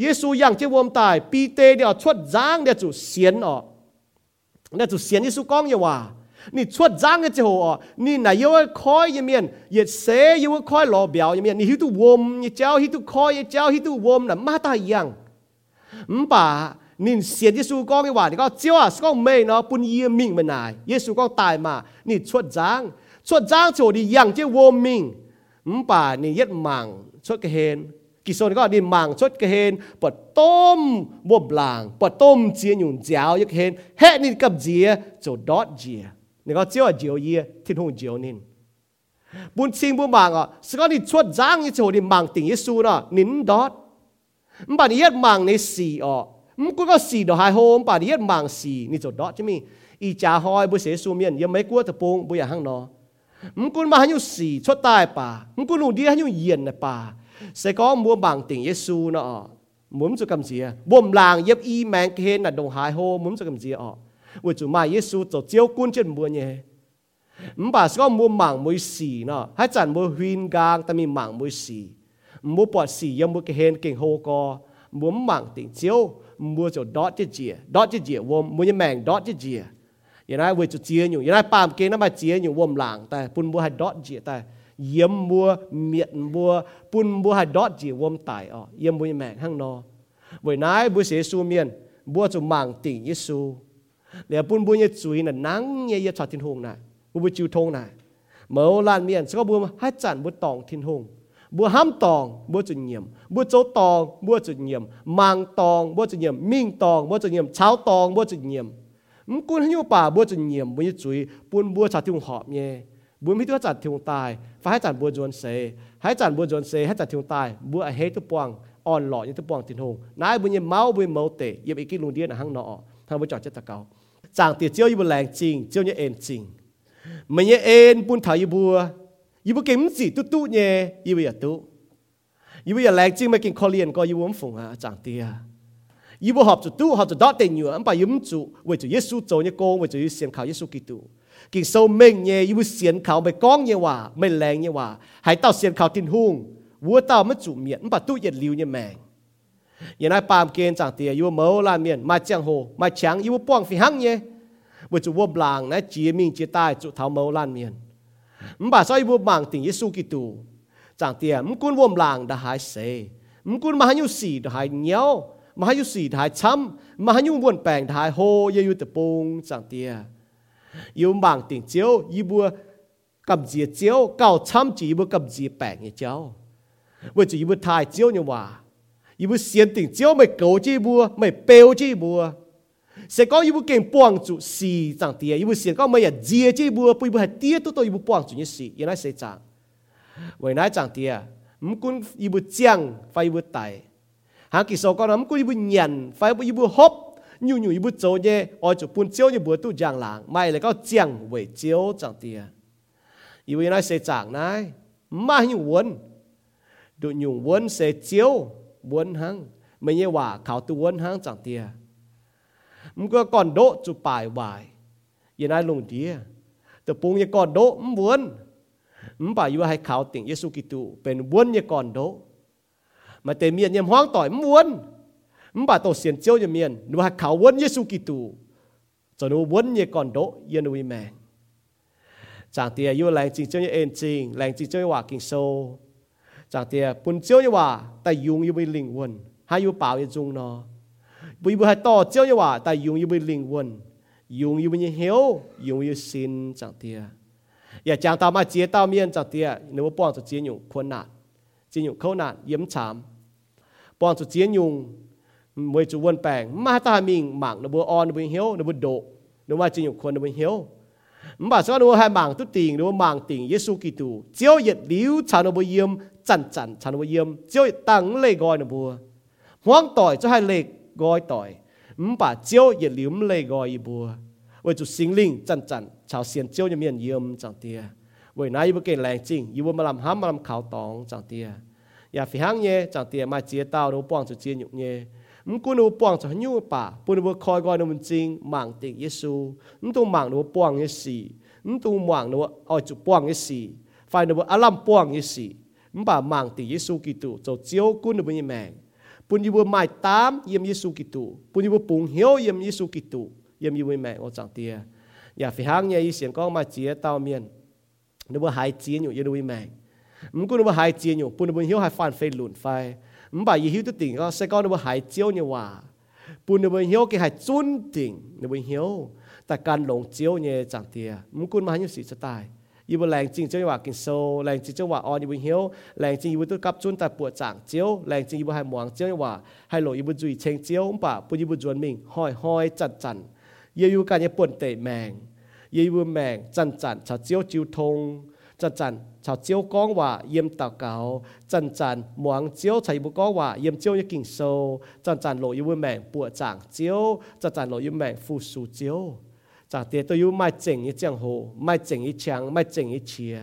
เยซูยังเจวมตายปีเตเดียวชดจ้างเดียวจุเสียนอะเดียวจุเสียนเยซูก้องเยาว่านี่ชดจ้างเจ้าอะนี่นายเยาว่คอยยังเมียนเยเสเยาว่คอยรอเบียวยังเมียนนี่ฮิตุวมยี่เจ้าฮิตุคอยยี่เจ้าฮิตุวมน่ะมาตายยังมป่านี่เสียนเยซูก้องเยาว่านี่ก็เจ้าสก้องไม่เนาะปุ่นเยี่ยมิงมานายเยซูก้องตายมานี่ชดจ้างชดจ้างโจดียังเจ้าวมมิง มป่านี่ย็ดมังชดกระเฮนกิโซนก็ดิมังชดกระเฮนปดต้มบวบลางปดต้มเจียหยุ่นเจียวยักเฮนแฮนี่กับเจียจดอดเจียนี่ก็เจียวเจียวเยียที่หงเจียวนินบุญชิงบุญบางอะสก็นี่ชดจ้างยี่โจดิมังติงยิสูน่ะนินดอดมป่านี่ย็ดมังในสีอะมกูก็สีดอกไฮโฮมป่านี่ย็ดมังสีนี่จดดอดใช่ไหมอีจ่าหอยบุเสซูเมียนยังไม่กลัวตะปงบุอย่างห้างนอ mung kun ma hanyu si cho tai pa. Mung kun lu dia hanyu yen na pa. Sẽ có mua bằng tiền Giêsu nó muốn cho cầm gì à bom làng yếp y mang khen là đồng hài ho, muốn cho cầm gì à ôi chủ mà Giêsu tổ chiếu quân trên mua nhé mắm bà sẽ có mua mảng mua xì nó hay chẳng mua huyên gang ta mình mảng mua xì mua bọt xì yếm mua khen kinh hô co muốn mảng tiền chiếu mua cho đó chứ gì đó chứ gì vô mua như mảng đó chứ ยนายเวจุเจียอยู่ยนายปามเกงน้ำมาเจียอยู่วมหลังแต่ปุ่นบัวหัดดอดเจียแต่เยี่ยมบัวเมียนบัวปุ่นบัวหัดดอดเจียวมตายอ๋อเยี่ยมบัวแมงห้างนอเวนายบัวเสียสูเมียนบัวจุมังติ่งยิสูเหลือปุ่นบัวเนี่ยจุยน่ะนังเนี่ยยัดชอดทิ้นหงน่ะบัวจิวทงน่ะเมื่อลานเมียนสก็บัวให้จันบัวตองทิ้นหงบัวห้ามตองบัวจุเยี่ยมบัวโจตองบัวจุเยี่ยมมังตองบัวจุเยี่ยมมิ่งตองบัวจุเยี่ยมเช้าตองบัวจุเยี่ยม องจัดที่ตายฟ้าให้จัดบัวจวนเสให้จัดบัวจวนเสให้จัดที่ตายบัวเฮตุปวงอ่อนหล่อยังตุปวงตินหงนายบัวเนี่ยเมาบัวเมาเตะยังอีกกิลุงเดียนหังนอทางบัวจอดเจตะเกาจางเตียเจียวอยู่บนแรงจริงเจียวเนี่ยเอ็นจริงมันเนี่ยเอ็นปุนถ่ายอยู่บัวอยู่บนเก่งสิตุ๊ตุ๊เนี่ยอยู่บนอย่าตุ๊อยู่บนอย่าแรงจริงไม่กินคอเลียนก็อยู่บนฝงอะจางเตีย yêu bộ học tu học đó tên nhiều anh bà yếm chủ vì chủ Giêsu做一个为主先靠耶稣基督见受命嘢要先靠咪讲嘢话咪靓嘢话系到先靠天空我到乜主面唔把都一了嘢命 原来把见长爹有冇拉面买酱hồ买强有帮飞行耶，为主我blang 那接命接带主头冇拉面，唔把所以我忙定耶稣基督，长爹唔管我 blang 的还谁，唔管嘛还有事的还鸟，嘛还有事的还参，嘛还有问病的还好，也有得帮长爹，有忙定招一波。cầm dìa chiếu cao chăm chỉ bữa cầm dìa bẻ như cháu với chỉ bữa thai chiếu như hòa y bữa xiên tình chiếu mày cầu chi bùa mày bèo chi bùa sẽ có y bữa kèm quang chủ xì chẳng tìa y bữa มาให้ยุสีถ่ายช้ำมาให้ยุวนแปลงถ่ายโฮเยยุตะปงจังเตียยูบางติ่งเจียวยีบัวกับเจียเจียวเก่าช้ำจีบัวกับเจียแปลงเจ้าว่าจีบัวถ่ายเจียวเนี่ยว่ายีบัวเสียนติ่งเจียวไม่เกาจีบัวไม่เปลวจีบัวเสก็ยีบัวเก่งป้องจุสีจังเตียยีบัวเสียนก็ไม่อยากเจียจีบัวปุยบัวเตี้ยตัวตัวยีบัวป้องจุนี่สียังไงเสียจังไว้นายจังเตียมกุนยีบัวเจียงไฟยีบัวไต hang ki so con ko ibu nyan phải bu ibu hop nyu nyu ibu zo ye ở chỗ pun chiếu như bữa tu giang lang mai le kao chiang wei chiao chang tia ibu nói sẽ chang nai. Ma nyu won du nyu won sẽ chiếu won hang mình như quả khảo tu won hang chẳng tia mung có còn độ chu pai wai ye nai lung tia tự pung ye còn độ muốn muốn bảo yêu hay khảo tiếng Giêsu Kitô bên muốn ye còn độ มาเตมียนยามห้องต่อยมวนมบาโตเสียนเจียวยามเมียนนูหักเขาวนเยซูกิตูจนูวนเยก่อนโดเยนวิแมงจางเตียยู่แรงจริงเจ้าเอ็นจริงแรงจริงเจ้าว่ากิงโซจางเตียปุ่นเจ้าว่าแต่ยุงยูไปลิงวนให้ยูเปล่ายูจุงนอบุยบุหต่อเจ้าว่าแต่ยุงยูไปลิงวนยุงยูไปเหียวยุงยูสินจางเตียอย่าจางตามาเจียตาเมียนจางเตียนึกว่าป้อนจะเจียอยู่ควรหนัดเจียอยู่เข้าหนัดเยี่ยมฉาม ปอนสุดเจียนยุงมวยจุวนแปงมาตามิงหมังนบัวออนนบัวเฮียวนบัวโดนว่าจริงอยู่คนนบัวเฮียวมบาสกันว่าให้หมังตุติงนบัวหมังติงเยซูกิตูเจียวหยัดลิ้วชาวนบัวเยี่ยมจันจันชาวนบัวเยี่ยมเจียวตั้งเล่กอยนบัวห้วงต่อยจะให้เล่กอยต่อยมบาเจียวหยัดลิ้วเล่กอยบัวว่าจุสิงลิงจันจันชาวเซียนเจียวยัเมียนเยี่ยมจังเตียไว้นายบุเกณแรงจริงยู่บนมาลำห้ามมาลำขาวตองจังเตีย สิจะตายอีบแรงจริงจะว่ากินโซแรงจริงจะว่าออนอีบเหียวแรงจริงอีบต้องกับจุนแต่ปวดจางเจียวแรงจริงอีบให้หมวงเจียวว่าให้หลอีบจุยเชงเจียวป่ะปุยอีบจวนมิงห้อยห้อยจันจันเยี่ยอยู่กันยังปนเตะแมงเยี่ยอยู่แมง มกูนบหายเจียนอ唔管我海煎肉，半半曉係飯飛亂飛，唔把以曉都定個，世界我海椒嘅話，半半曉嘅係尊定，半半曉，งก็เซก้ายเจียวเนี่ยว่าปุนบุญหิวกหายจุนติงนบุญหิวแต่การหลงเจียวเนี่ยจังเตีย唔管มา喺有時จะตายอีบแรงจริงเจ้าว่ากินโซแรงจริงเจ้าว่าออนอีบเฮียวแรงจริงอีบตุกับจุนแต่ปวดจางเจียวแรงจริงอีบให้หมองเจียวว่าให้หลอยีบจุยเชงเจียวป่าปุยบุจวนมิงห้อยห้อยจันจันยี่ยู่กันยี่ยปวนเตะแมงเยยูแมงจันจันชาเจียวจิวทงจันจัน chào chiếu con và yếm tạo cáo chân chân muang chiếu chạy bu con và yếm chiếu như kinh sâu chân chân lộ yêu mẹ bùa chẳng chiếu chân chân lộ yêu mẹ phụ su chiếu chẳng tiền tôi yêu mai chỉnh như chẳng hồ, mai chỉnh như chẳng mai chỉnh như chia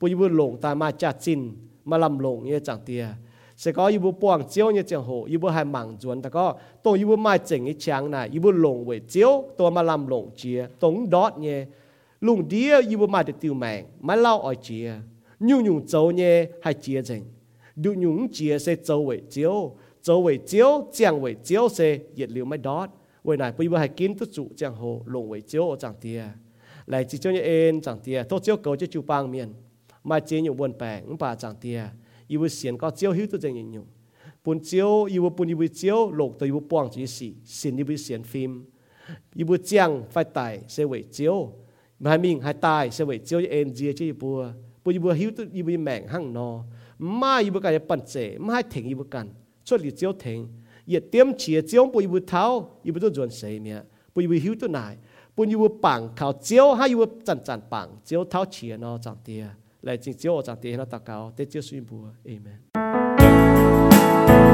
bu yêu lộn ta mai cha chín mà làm lộn như chẳng tiền sẽ có yêu bu buang chiếu như chẳng hồ yêu bu hai mảng chuẩn ta có. Tôi yêu bu mai chỉnh như chẳng này yêu bu lộn với chiếu tôi mà làm lộn chia tống đót như lùng đĩa yêu bu mai được tiêu mẹ mai lao ở chia nhung nhung châu nhé hay chia trình đủ nhung chia sẽ châu vậy chiếu châu vậy chiếu chẳng vậy chiếu sẽ nhiệt liệu mấy đót vậy này bây giờ hãy kín tức trụ chẳng hồ lộn vậy chiếu ở chẳng tia lại chỉ cho nhé em chẳng tia tốt chiếu cầu cho chú bang miền. Mà chế nhung buồn bèn bà chẳng tia yêu xiên có chiếu hữu tất chẳng nhìn nhung buồn chiếu, yêu buồn yêu chiếu lộn tới yêu bang chỉ xì xiên yêu xiên phim. Yêu chẳng phải tài sẽ vậy chiếu. Mà mình hay tài sẽ vậy chiếu em dìa chứ bùa. ปุยบัวหิวตุยบุยแมงหั่งนอมาอยู่บกันปั่นเจมาถึงอยู่บกันช่วยหลีเจียวถึงอย่าเตรียมเฉียเจียวปุยบัวเท้าอยู่บตัวจวนเสียเมียปุยบัวหิวตุนายปุยบัวปังเขาเจียวให้อยู่จันจันปังเจียวเท้าเฉียนอจังเตียและจริงเจียวจังเตียนอตะเกาเตเจียวสุยบัวเอเมน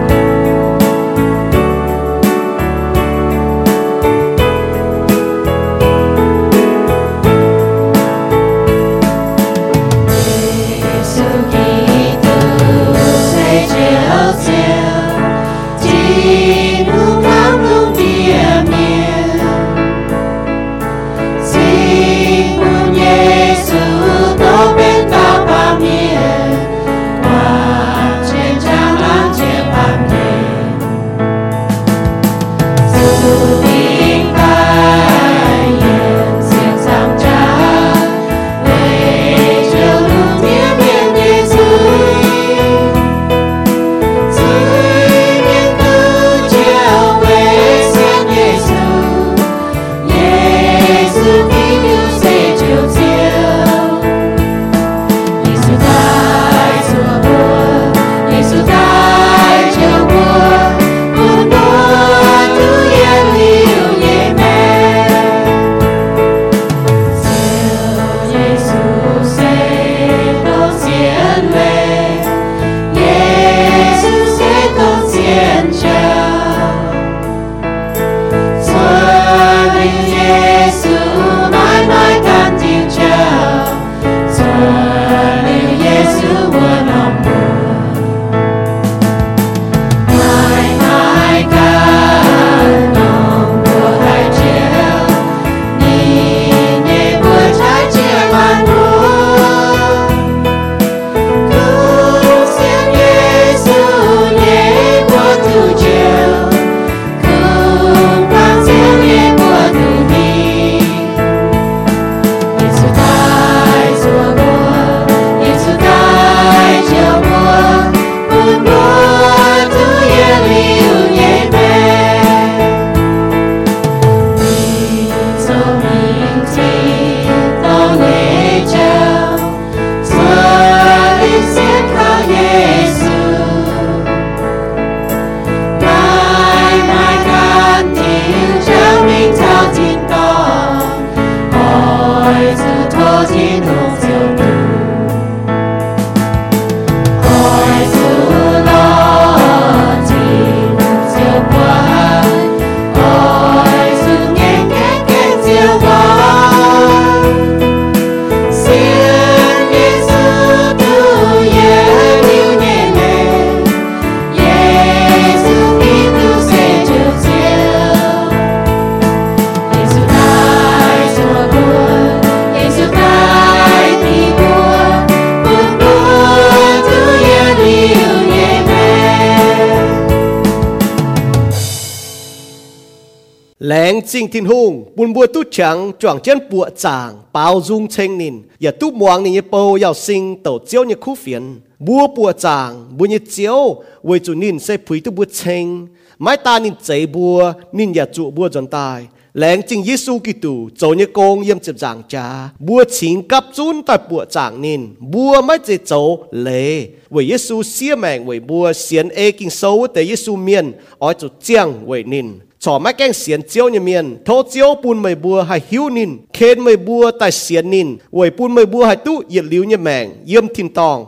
lãng chính thiên hùng buồn bùa tu chẳng choàng chân bùa chàng bao dung tranh nín ya tu muang ni bầu yào sinh tổ chiếu như khu phiền bùa bùa chàng bùa như chiếu với chủ nín sẽ phủi tu bùa tranh mãi ta nín chạy bùa nín ya trụ bùa dần tài lãng chính Giêsu Kitô走như công yếm chụp giảng cha bùa chính cấp chun tại bùa giảng nín bùa mãi chỉ走lệ với Giêsu xia mèng với bùa xiên ê kinh sâu tại Giêsu miền ở chỗ chiang với nín ชอไม่แกงเสียนเจียว สอมาแกงเสียนเจียวเยเมียนโทเจียวปูนไม่บัวให้หิวนินเคนไม่บัวแต่เสียนนินไว้ปูนไม่บัวให้ตู้เหยียดลิ้วเนี่ยแมงเยี่ยมทินตอง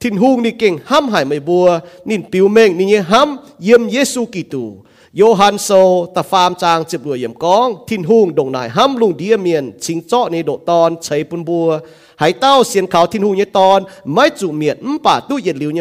ทินหุงนี่เก่งห้ำหายไม่บัว นินปิวเมงนี่เนี่ยห้ำเยี่ยมเยซูกิตูโยฮันโซตะฟามจางเจ็บรวยเยี่ยมกอง ทินหุงดงนายห้ำลุงเดียเมียนชิงเจาะในโดตอนใช้ปุนบัวให้เต้าเสียนเขาทินหุงเนี่ยตอน ไม่จุเมียนมป่าตู้เหยียดลิ้วเ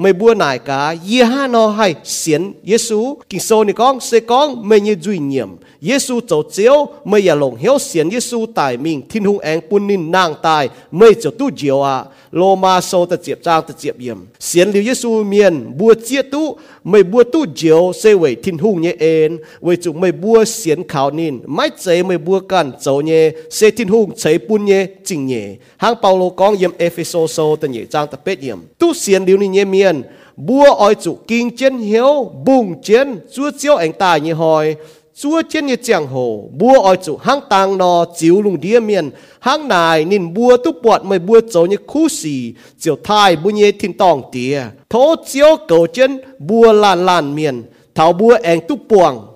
ไม่บัวนายกาเยฮานอให้เสียนเยซูกิงโซนี่ก้องเสก้องไม่ยืดุยเนียมเยซูเจ้าเจียวไม่อย่าหลงเหี้ยวเสียนเยซูตายมิงทิ้งหุงแองปุ่นนินนางตายไม่เจ้าตู้เจียวอะโลมาโซตะเจียบจางตะเจียบเยี่ยมเสียนเหลียวเยซูเมียนบัวเจียตู้ mày bua tu diệu xe về thiên hùng nhé en. Về chu mày bua xiên khảo nín mãi chế mày bua can dấu nhé xe thiên hùng chế bún nhé chính nhé hang Paulo con yếm Ephesos sâu ta nhé trang ta bết yếm. tu xiên liu ni nhé miền bua oi chủ kinh chiến hiếu bùng chiến chúa chiếu anh tài như hỏi chúa chiến như chẳng hồ bua ở chủ, hang tàng nó chiếu lùng đĩa miền, hang này nên bua tu bọt mới bua chỗ như khu xì chiều thai bua nhẹ thiên tòng tía thố chiếu cầu chân bua lan lan miền, thảo bua anh tu buồng